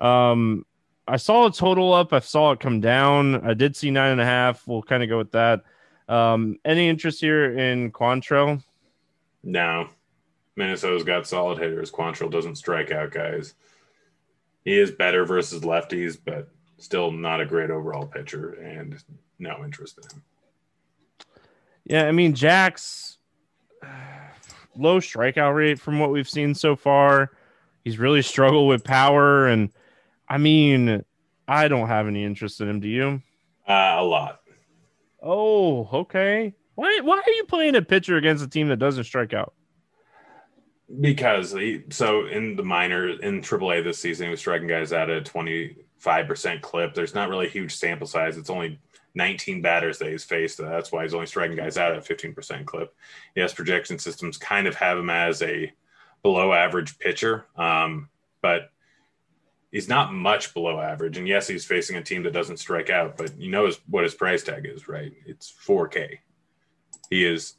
Um, I saw a total up. I saw it come down. I did see nine and a half. We'll kind of go with that. Um, any interest here in Quantrill? No. Minnesota's got solid hitters. Quantrill doesn't strike out guys. He is better versus lefties, but still not a great overall pitcher and no interest in him. Yeah, I mean Jax low strikeout rate from what we've seen so far. He's really struggled with power and I mean, I don't have any interest in him. Do you? Uh, a lot. Oh, okay. Why why are you playing a pitcher against a team that doesn't strike out? Because he so in the minor in AAA this season, he was striking guys out at twenty 5% clip. There's not really a huge sample size. It's only 19 batters that he's faced. That's why he's only striking guys out at 15% clip. Yes, projection systems kind of have him as a below average pitcher. Um, but he's not much below average. And yes, he's facing a team that doesn't strike out, but you know his, what his price tag is, right? It's 4K. He is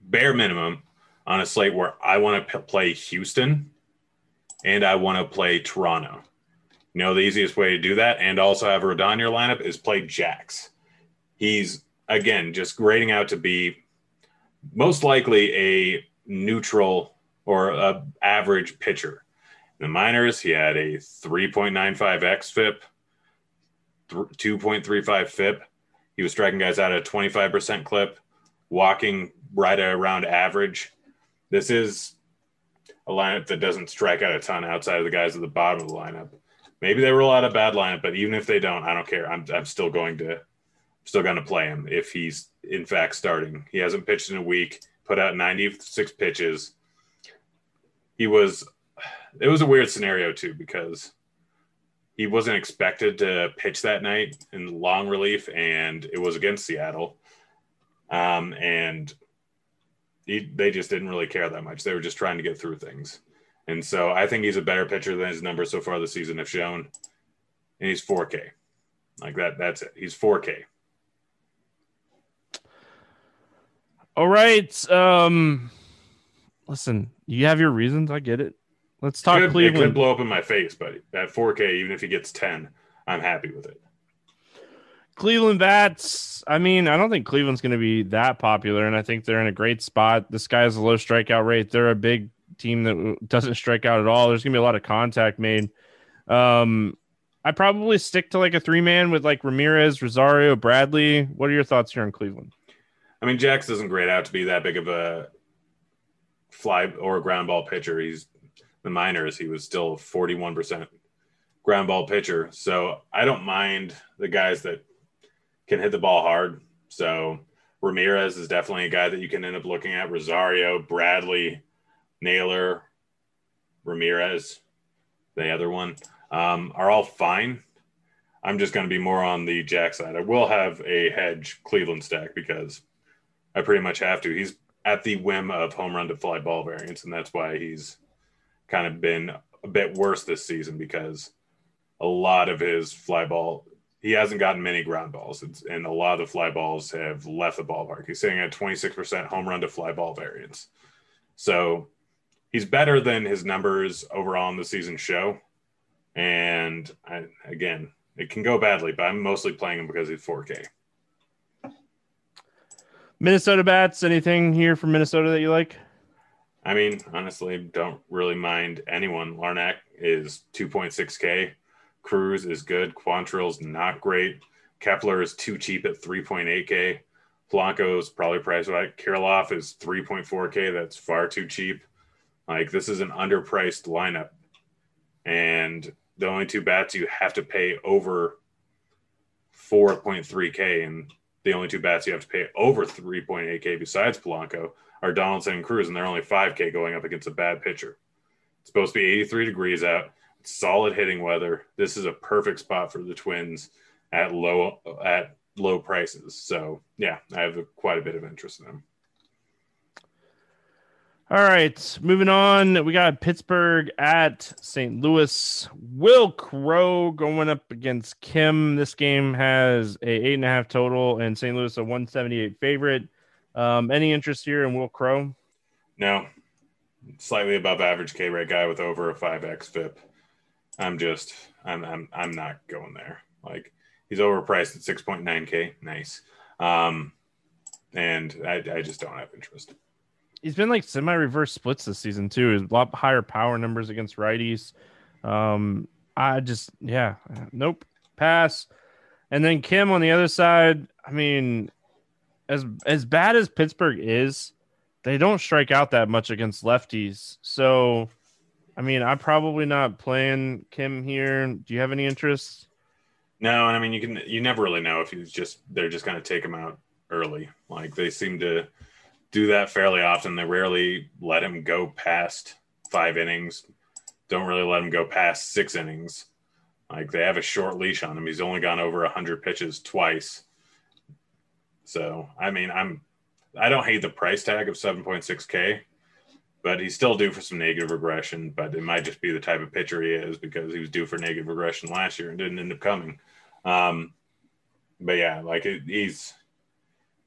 bare minimum on a slate where I want to p- play Houston and I want to play Toronto. You know, the easiest way to do that and also have Rodon in your lineup is play Jax. He's, again, just grading out to be most likely a neutral or a average pitcher. The minors, he had a 3.95 xFIP, 2.35 FIP. He was striking guys out at a 25% clip, walking right around average. This is a lineup that doesn't strike out a ton outside of the guys at the bottom of the lineup. Maybe they roll out a bad lineup, but even if they don't, I don't care. I'm, I'm still going to still going to play him if he's in fact starting. He hasn't pitched in a week, put out 96 pitches. He was it was a weird scenario too because he wasn't expected to pitch that night in long relief and it was against Seattle. Um, and he, they just didn't really care that much. They were just trying to get through things. And so I think he's a better pitcher than his numbers so far this season have shown. And he's 4K. Like that, that's it. He's 4K. All right. Um listen, you have your reasons. I get it. Let's talk it could, Cleveland. It could blow up in my face, but at 4K, even if he gets 10, I'm happy with it. Cleveland bats. I mean, I don't think Cleveland's going to be that popular, and I think they're in a great spot. This guy has a low strikeout rate. They're a big team that doesn't strike out at all. There's going to be a lot of contact made. Um, I probably stick to like a three man with like Ramirez, Rosario, Bradley. What are your thoughts here on Cleveland? I mean, Jax doesn't grade out to be that big of a fly or a ground ball pitcher. He's the minors. He was still 41% ground ball pitcher. So I don't mind the guys that can hit the ball hard. So Ramirez is definitely a guy that you can end up looking at. Rosario, Bradley, Naylor, Ramirez, the other one, um, are all fine. I'm just going to be more on the Jax side. I will have a hedge Cleveland stack because I pretty much have to. He's at the whim of home run to fly ball variance, and that's why he's kind of been a bit worse this season because a lot of his fly ball he hasn't gotten many ground balls, it's, and a lot of the fly balls have left the ballpark. He's sitting at 26% home run to fly ball variance. So he's better than his numbers overall in the season show. And I, again, it can go badly, but I'm mostly playing him because he's 4K. Minnesota bats. Anything here from Minnesota that you like? I mean, honestly, don't really mind anyone. Larnach is 2.6K. Cruz is good. Quantrill's not great. Kepler is too cheap at 3.8K. Polanco's probably priced right. Kirilloff is 3.4K. That's far too cheap. Like, this is an underpriced lineup. And the only two bats you have to pay over 4.3K, and the only two bats you have to pay over 3.8K besides Polanco are Donaldson and Cruz, and they're only 5K going up against a bad pitcher. It's supposed to be 83 degrees out, solid hitting weather. This is a perfect spot for the Twins at low at low prices. So yeah, I have a, quite a bit of interest in them. All right, moving on. We got Pittsburgh at St. Louis. Wil Crowe going up against Kim. This game has a eight and a half total, and St. Louis a one seventy eight favorite. Um, any interest here in Wil Crowe? No, slightly above average K rate guy with over a five X FIP. I'm just, I'm, I'm, I'm not going there. Like he's overpriced at six point nine K. Nice, um, and I, I just don't have interest he's been like semi reverse splits this season too. A lot higher power numbers against righties. Um, I just yeah, nope, pass. And then Kim on the other side. I mean, as as bad as Pittsburgh is, they don't strike out that much against lefties. So, I mean, I'm probably not playing Kim here. Do you have any interest? No, and I mean, you can you never really know if he's just they're just going to take him out early. Like they seem to do that fairly often. They rarely let him go past five innings. Don't really let him go past six innings. Like they have a short leash on him. He's only gone over 100 pitches twice. So, I mean, I'm I don't hate the price tag of 7.6k, but he's still due for some negative regression. But it might just be the type of pitcher he is because he was due for negative regression last year and didn't end up coming. Um, but yeah, like it, he's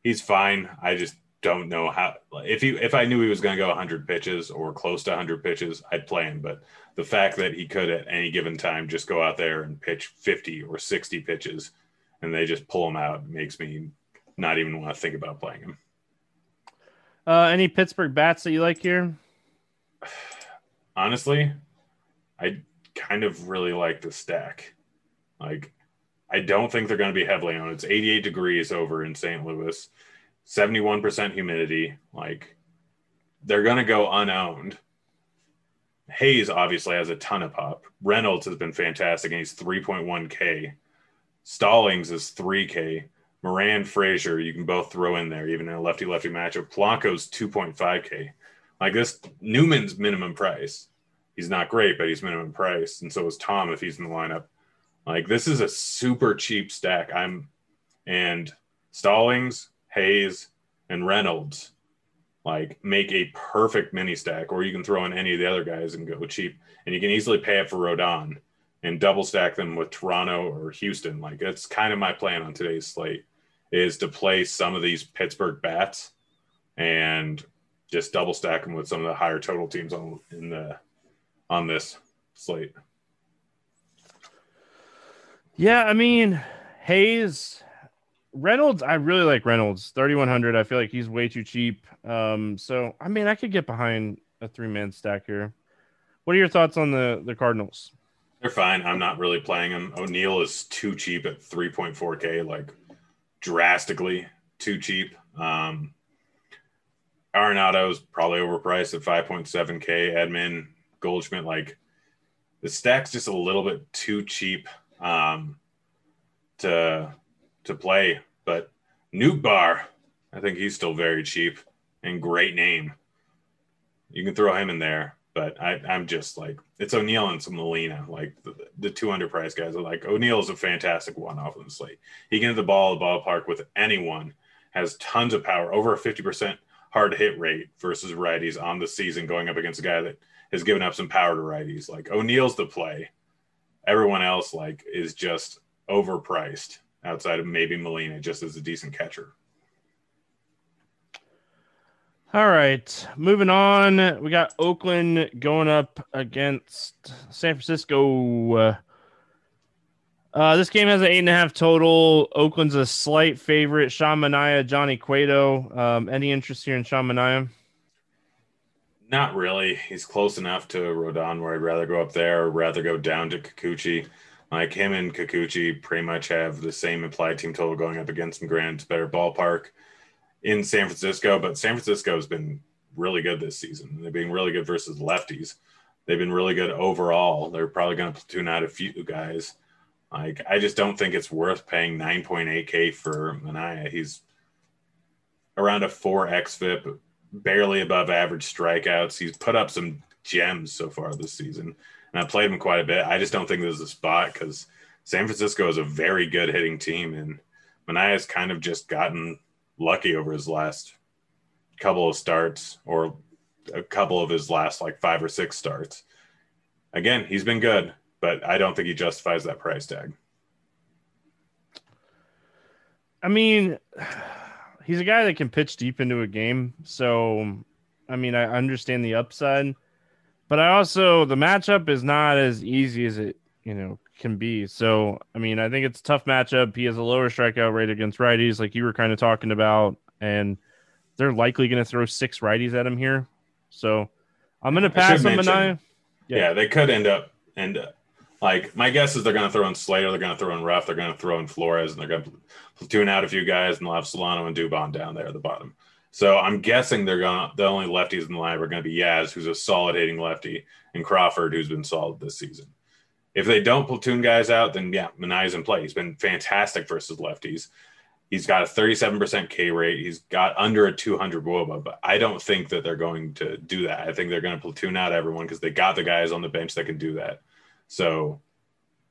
he's fine. I just don't know how if he if I knew he was going to go 100 pitches or close to 100 pitches, I'd play him. But the fact that he could at any given time just go out there and pitch 50 or 60 pitches, and they just pull him out makes me not even want to think about playing him. Uh, any Pittsburgh bats that you like here? Honestly, I kind of really like the stack. Like, I don't think they're going to be heavily owned. It's 88 degrees over in St. Louis. 71% humidity. Like they're going to go unowned. Hayes obviously has a ton of pop. Reynolds has been fantastic and he's 3.1K. Stallings is 3K. Moran Frazier, you can both throw in there, even in a lefty lefty matchup. Polanco's 2.5K. Like this, Newman's minimum price. He's not great, but he's minimum price. And so is Tom if he's in the lineup. Like this is a super cheap stack. I'm, and Stallings, Hayes, and Reynolds like make a perfect mini stack, or you can throw in any of the other guys and go cheap, and you can easily pay up for Rodon and double stack them with Toronto or Houston. Like that's kind of my plan on today's slate is to play some of these Pittsburgh bats and just double stack them with some of the higher total teams on in the on this slate. Yeah, I mean Hayes Reynolds, I really like Reynolds. 3100. I feel like he's way too cheap. Um, so I mean, I could get behind a three man stack here. What are your thoughts on the the Cardinals? They're fine. I'm not really playing them. O'Neill is too cheap at 3.4K, like drastically too cheap. Um, Arenado's probably overpriced at 5.7K. Edman, Goldschmidt, like the stack's just a little bit too cheap um, to to play. But Nootbaar, I think he's still very cheap and great name. You can throw him in there, but I, am just like it's O'Neill and some Molina, like the, the two underpriced guys. Are like O'Neill is a fantastic one off of the slate. He can hit the ball at the ballpark with anyone. Has tons of power, over a fifty percent hard hit rate versus righties on the season, going up against a guy that has given up some power to righties. Like O'Neill's the play. Everyone else like is just overpriced outside of maybe Molina just as a decent catcher. All right, moving on. We got Oakland going up against San Francisco. Uh, this game has an eight and a half total. Oakland's a slight favorite. Sean Manaea, Johnny Cueto. Um, any interest here in Sean Manaea? Not really. He's close enough to Rodon where I'd rather go up there or rather go down to Kikuchi. Like him and Kikuchi pretty much have the same implied team total going up against Grant's better ballpark in San Francisco, but San Francisco has been really good this season. They've been really good versus lefties. They've been really good overall. They're probably going to platoon out a few guys. Like I just don't think it's worth paying 9.8k for Manaea. He's around a 4x FIP, barely above average strikeouts. He's put up some gems so far this season and I played him quite a bit. I just don't think there's a spot because San Francisco is a very good hitting team, and Manaea's kind of just gotten lucky over his last couple of starts or a couple of his last like five or six starts. Again, he's been good, but I don't think he justifies that price tag. I mean, he's a guy that can pitch deep into a game. So, I mean, I understand the upside. But I also the matchup is not as easy as it you know can be. So I mean, I think it's a tough matchup. He has a lower strikeout rate against righties, like you were kind of talking about, and they're likely going to throw six righties at him here. So I'm going to pass him. Yeah. yeah, they could end up end up like my guess is they're going to throw in Slater, they're going to throw in Ruf, they're going to throw in Flores, and they're going to platoon out a few guys, and they'll have Solano and Dubon down there at the bottom. So I'm guessing they're gonna the only lefties in the line are going to be Yaz, who's a solid hitting lefty, and Crawford, who's been solid this season. If they don't platoon guys out, then yeah, Manaea's in play. He's been fantastic versus lefties. He's got a 37% K rate. He's got under a 200 WOBA, but I don't think that they're going to do that. I think they're going to platoon out everyone because they got the guys on the bench that can do that. So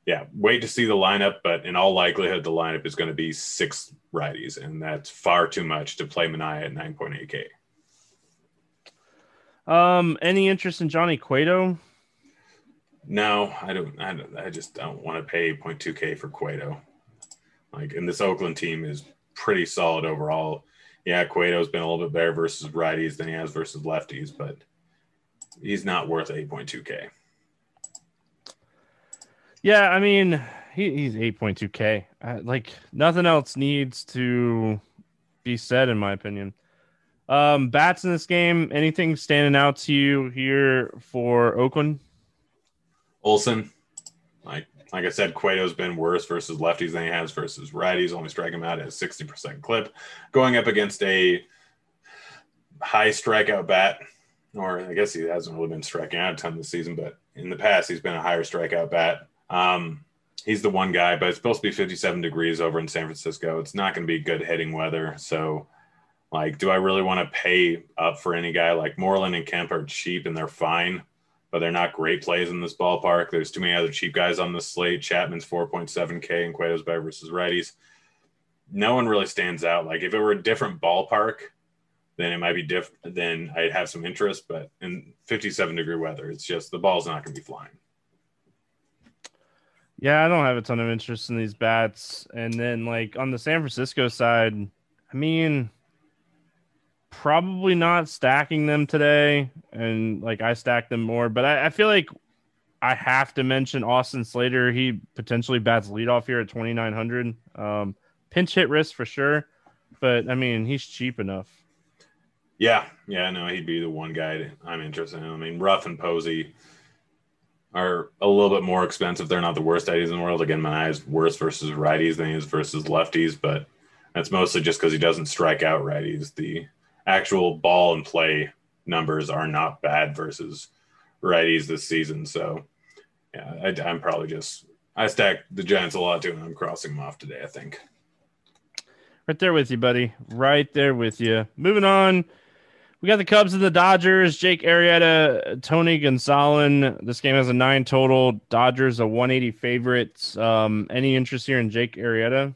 yeah, wait to see the lineup, but in all likelihood, the lineup is going to be six righties, and that's far too much to play Manaea at 9.8K. Um, any interest in Johnny Cueto? No, I don't. I, don't, I just don't want to pay 0.2k for Cueto. Like, and this Oakland team is pretty solid overall. Yeah, Cueto's been a little bit better versus righties than he has versus lefties, but he's not worth 8.2k. Yeah, I mean, he, he's 8.2k. Uh, like nothing else needs to be said, in my opinion. Um, bats in this game. Anything standing out to you here for Oakland? Olson, like like I said, Cueto's been worse versus lefties than he has versus righties. Only strike him out at sixty percent clip, going up against a high strikeout bat. Or I guess he hasn't really been striking out a ton this season, but in the past he's been a higher strikeout bat. Um, he's the one guy, but it's supposed to be 57 degrees over in San Francisco. It's not going to be good hitting weather. So, like, do I really want to pay up for any guy? Like Moreland and Kemp are cheap and they're fine, but they're not great plays in this ballpark. There's too many other cheap guys on the slate. Chapman's 4.7K and Cueto's better versus righties. No one really stands out. Like, if it were a different ballpark, then it might be different. Then I'd have some interest. But in 57 degree weather, it's just the ball's not going to be flying. Yeah, I don't have a ton of interest in these bats. And then like on the San Francisco side, I mean probably not stacking them today. And like I stack them more, but I, I feel like I have to mention Austin Slater. He potentially bats leadoff here at twenty nine hundred. Um, pinch hit risk for sure, but I mean he's cheap enough. Yeah, yeah, no, he'd be the one guy I'm interested in. I mean, Ruf and Posey are a little bit more expensive. They're not the worst righties in the world. Again, Manaea's worse versus righties than he is versus lefties, but that's mostly just because he doesn't strike out righties. The actual ball and play numbers are not bad versus righties this season. So, yeah, I, am probably just I stack the Giants a lot too, and I'm crossing them off today. I think. Right there with you, buddy. Right there with you. Moving on we got the Cubs and the Dodgers. Jake Arrieta, Tony Gonsolin. This game has a nine total. Dodgers a 180 favorites. Um, any interest here in Jake Arrieta?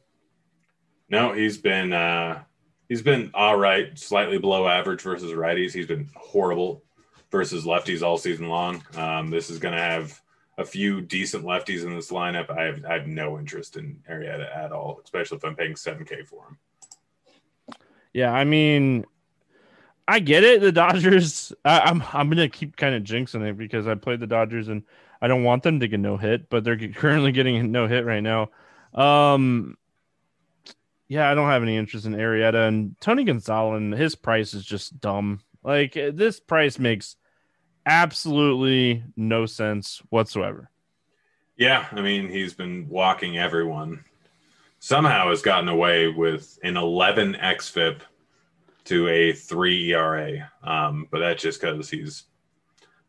No, he's been uh, he's been all right, slightly below average versus righties. He's been horrible versus lefties all season long. Um, this is going to have a few decent lefties in this lineup. I have, I have no interest in Arrieta at all, especially if I'm paying 7K for him. Yeah, I mean, I get it. The Dodgers. I, am I'm, I'm gonna keep kind of jinxing it because I played the Dodgers and I don't want them to get no hit, but they're currently getting no hit right now. Um, yeah, I don't have any interest in Arrieta and Tony Gonsolin. His price is just dumb. Like this price makes absolutely no sense whatsoever. Yeah, I mean he's been walking everyone. Somehow has gotten away with an 11 xFIP to a three ERA. Um, but that's just because he's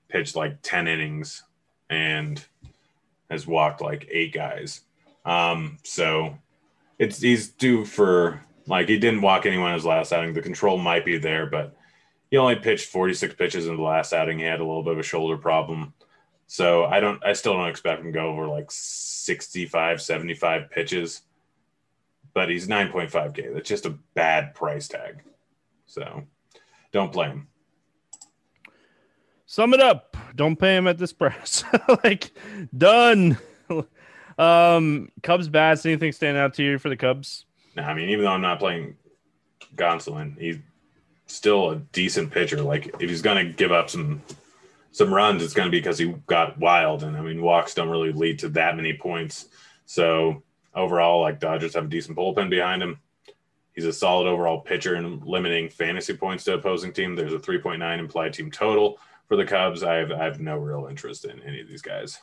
pitched like 10 innings and has walked like eight guys. Um, so it's he's due for like he didn't walk anyone in his last outing. The control might be there, but he only pitched 46 pitches in the last outing. He had a little bit of a shoulder problem. So I don't I still don't expect him to go over like 65, 75 pitches. But he's 9.5K. That's just a bad price tag. So don't play him. Sum it up. Don't pay him at this price. like done. Um Cubs bats. Anything stand out to you for the Cubs? No, I mean, even though I'm not playing Gonsolin, he's still a decent pitcher. Like if he's gonna give up some some runs, it's gonna be because he got wild. And I mean walks don't really lead to that many points. So overall, like Dodgers have a decent bullpen behind him he's a solid overall pitcher and limiting fantasy points to opposing team. There's a 3.9 implied team total for the Cubs. I have I have no real interest in any of these guys.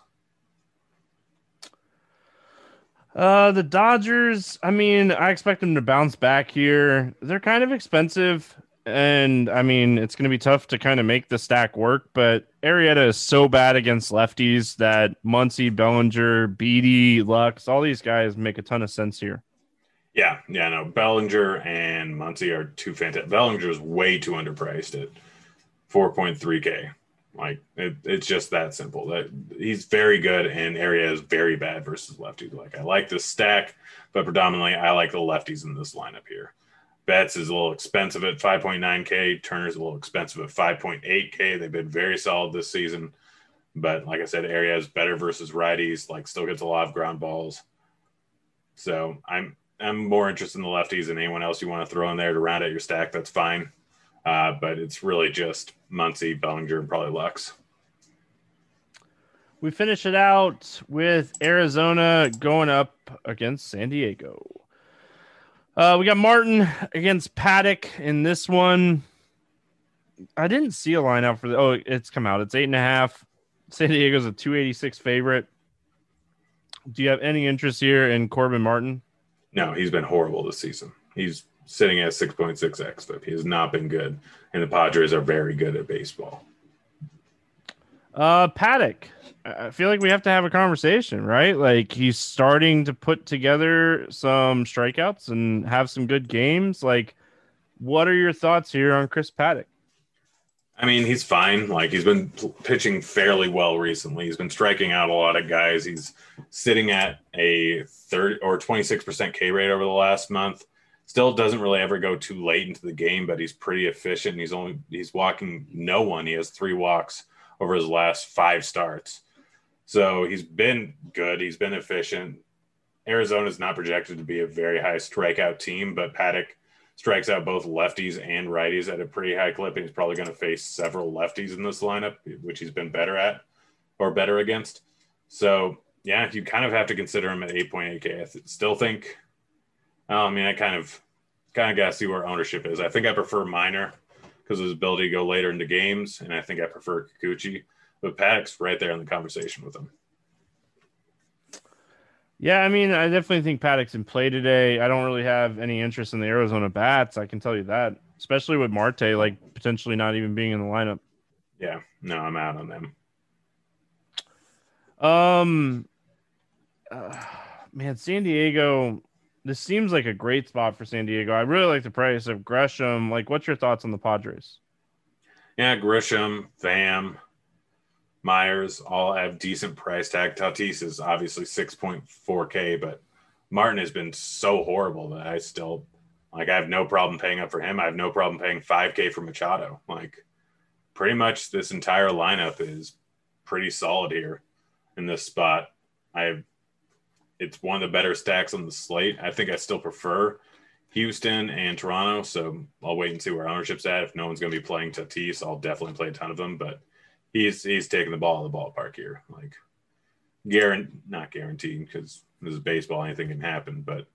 Uh, the Dodgers. I mean, I expect them to bounce back here. They're kind of expensive, and I mean, it's going to be tough to kind of make the stack work. But Arrieta is so bad against lefties that Muncy, Bellinger, Beede, Lux, all these guys make a ton of sense here. Yeah, yeah, no. Bellinger and Muncy are two fantastic. Bellinger's way too underpriced at 4.3K. Like it, it's just that simple. That he's very good and Arrieta is very bad versus lefties. Like I like this stack, but predominantly I like the lefties in this lineup here. Betts is a little expensive at 5.9K. Turner's a little expensive at 5.8K. They've been very solid this season. But like I said, Arrieta is better versus righties, like still gets a lot of ground balls. So I'm I'm more interested in the lefties than anyone else you want to throw in there to round out your stack. That's fine. Uh, but it's really just Muncy, Bellinger, and probably Lux. We finish it out with Arizona going up against San Diego. Uh, we got Martin against Paddack in this one. I didn't see a line out for the. Oh, it's come out. It's eight and a half. San Diego's a 286 favorite. Do you have any interest here in Corbin Martin? No, he's been horrible this season. He's sitting at 6.6 xFIP. He has not been good, and the Padres are very good at baseball. Uh, Paddack. I feel like we have to have a conversation, right? Like he's starting to put together some strikeouts and have some good games. Like, what are your thoughts here on Chris Paddack? I mean, he's fine. Like he's been pitching fairly well recently. He's been striking out a lot of guys. He's sitting at a 30 or 26% K rate over the last month. Still doesn't really ever go too late into the game, but he's pretty efficient. He's only he's walking no one. He has three walks over his last five starts. So he's been good. He's been efficient. Arizona's not projected to be a very high strikeout team, but Paddack strikes out both lefties and righties at a pretty high clip. And he's probably going to face several lefties in this lineup, which he's been better at or better against. So, yeah, you kind of have to consider him at 8.8K. I still think, oh, I mean, I kind of kind of got to see where ownership is. I think I prefer Minor because of his ability to go later into games, and I think I prefer Kikuchi. But Paddack's right there in the conversation with him. Yeah, I mean, I definitely think Paddack's in play today. I don't really have any interest in the Arizona bats. I can tell you that, especially with Marte, like potentially not even being in the lineup. Yeah, no, I'm out on them. Um, uh, man, San Diego. This seems like a great spot for San Diego. I really like the price of Grisham. Like, what's your thoughts on the Padres? Yeah, Grisham, Pham, Myers all have decent price tag. Tatis is obviously 6.4K, but Martin has been so horrible that I still like I have no problem paying up for him. I have no problem paying 5K for Machado. Like pretty much this entire lineup is pretty solid here in this spot. I have it's one of the better stacks on the slate. I think I still prefer Houston and Toronto, so I'll wait and see where ownership's at. If no one's going to be playing Tatis, I'll definitely play a ton of them. But he's he's taking the ball in the ballpark here. Like, guarantee not guaranteed because this is baseball, anything can happen. But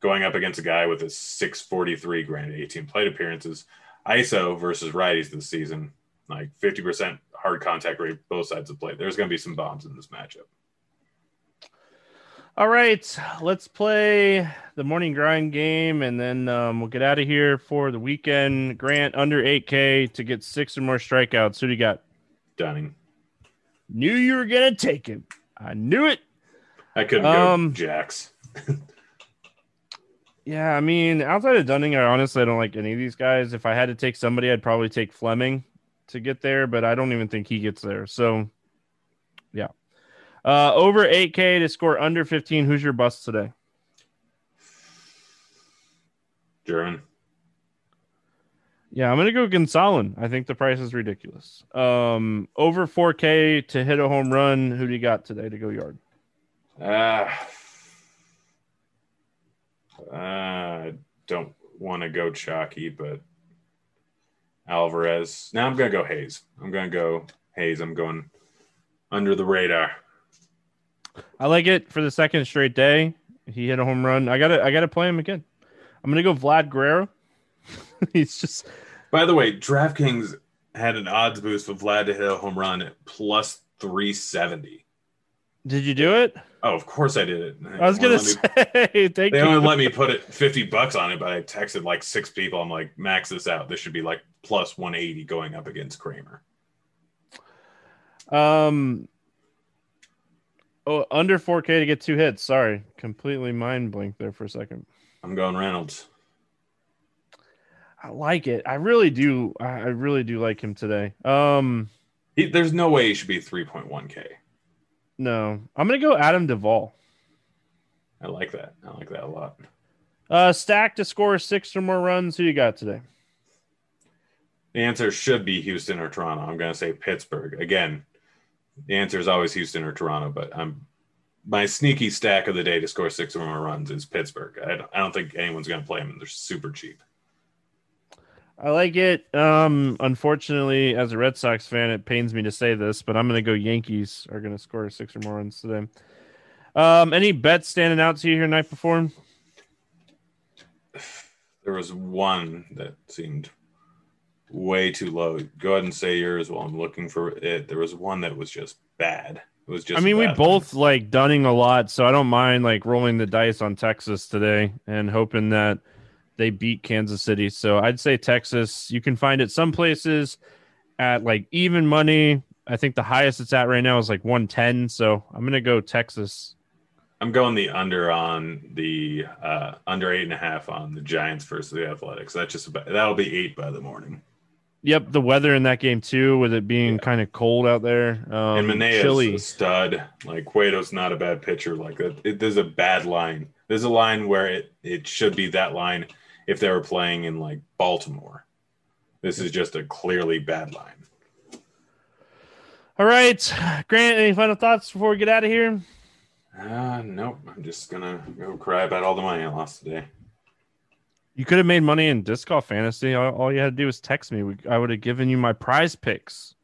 going up against a guy with a 643 granted 18 plate appearances, ISO versus righties this season, like 50% hard contact rate both sides of the plate. There's going to be some bombs in this matchup. All right, let's play the morning grind game, and then um, we'll get out of here for the weekend. Grant under 8K to get six or more strikeouts. Who do you got? Dunning. Knew you were gonna take him. I knew it. I couldn't um, go Jax. yeah, I mean, outside of Dunning, I honestly don't like any of these guys. If I had to take somebody, I'd probably take Fleming to get there, but I don't even think he gets there. So, yeah. Uh, over 8K to score under 15. Who's your bust today? Germán. Yeah, I'm gonna go Gonsolin. I think the price is ridiculous. Um, over 4K to hit a home run. Who do you got today to go yard? Uh, I uh, don't want to go chalky, but Alvarez. Now I'm gonna go Hayes. I'm gonna go Hayes. I'm going under the radar. I like it for the second straight day. He hit a home run. I gotta I gotta play him again. I'm gonna go Vlad Guerrero. He's just. By the way, DraftKings had an odds boost for Vlad to hit a home run at plus 370. Did you do it? Oh, of course I did it. I was gonna say, me, they you. only let me put it 50 bucks on it, but I texted like six people. I'm like, max this out. This should be like plus 180 going up against Kramer. Um, oh, under 4K to get two hits. Sorry, completely mind blinked there for a second. I'm going Reynolds. I like it. I really do. I really do like him today. Um, he, there's no way he should be 3.1k. No, I'm gonna go Adam Duvall. I like that. I like that a lot. Uh, stack to score six or more runs. Who you got today? The answer should be Houston or Toronto. I'm going to say Pittsburgh. Again, the answer is always Houston or Toronto, but I'm my sneaky stack of the day to score six or more runs is Pittsburgh. I don't, I don't think anyone's going to play them. They're super cheap. I like it. Um, unfortunately, as a Red Sox fan, it pains me to say this, but I'm going to go Yankees are going to score six or more runs today. Um, any bets standing out to you here night before? There was one that seemed way too low. Go ahead and say yours while I'm looking for it. There was one that was just bad. It was just. I mean, we bad. both like Dunning a lot, so I don't mind like rolling the dice on Texas today and hoping that they beat Kansas City. So I'd say Texas. You can find it some places at like even money. I think the highest it's at right now is like 110. So I'm gonna go Texas. I'm going the under on the uh, under eight and a half on the Giants versus the Athletics. That's just about, that'll be eight by the morning. Yep, the weather in that game too, with it being Yeah. kind of cold out there. Um, and Manaea's chilly. a stud. Like Cueto's not a bad pitcher. Like that, it, there's a bad line. There's a line where it it should be that line if they were playing in like Baltimore. This is just a clearly bad line. All right, Grant. Any final thoughts before we get out of here? Uh, nope. I'm just gonna go cry about all the money I lost today. You could have made money in disc golf fantasy. All, all you had to do was text me. We, I would have given you my prize picks.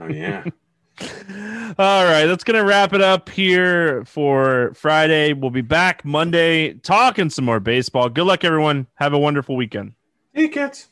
Oh yeah. All right, that's going to wrap it up here for Friday. We'll be back Monday talking some more baseball. Good luck, everyone. Have a wonderful weekend. hey, kids.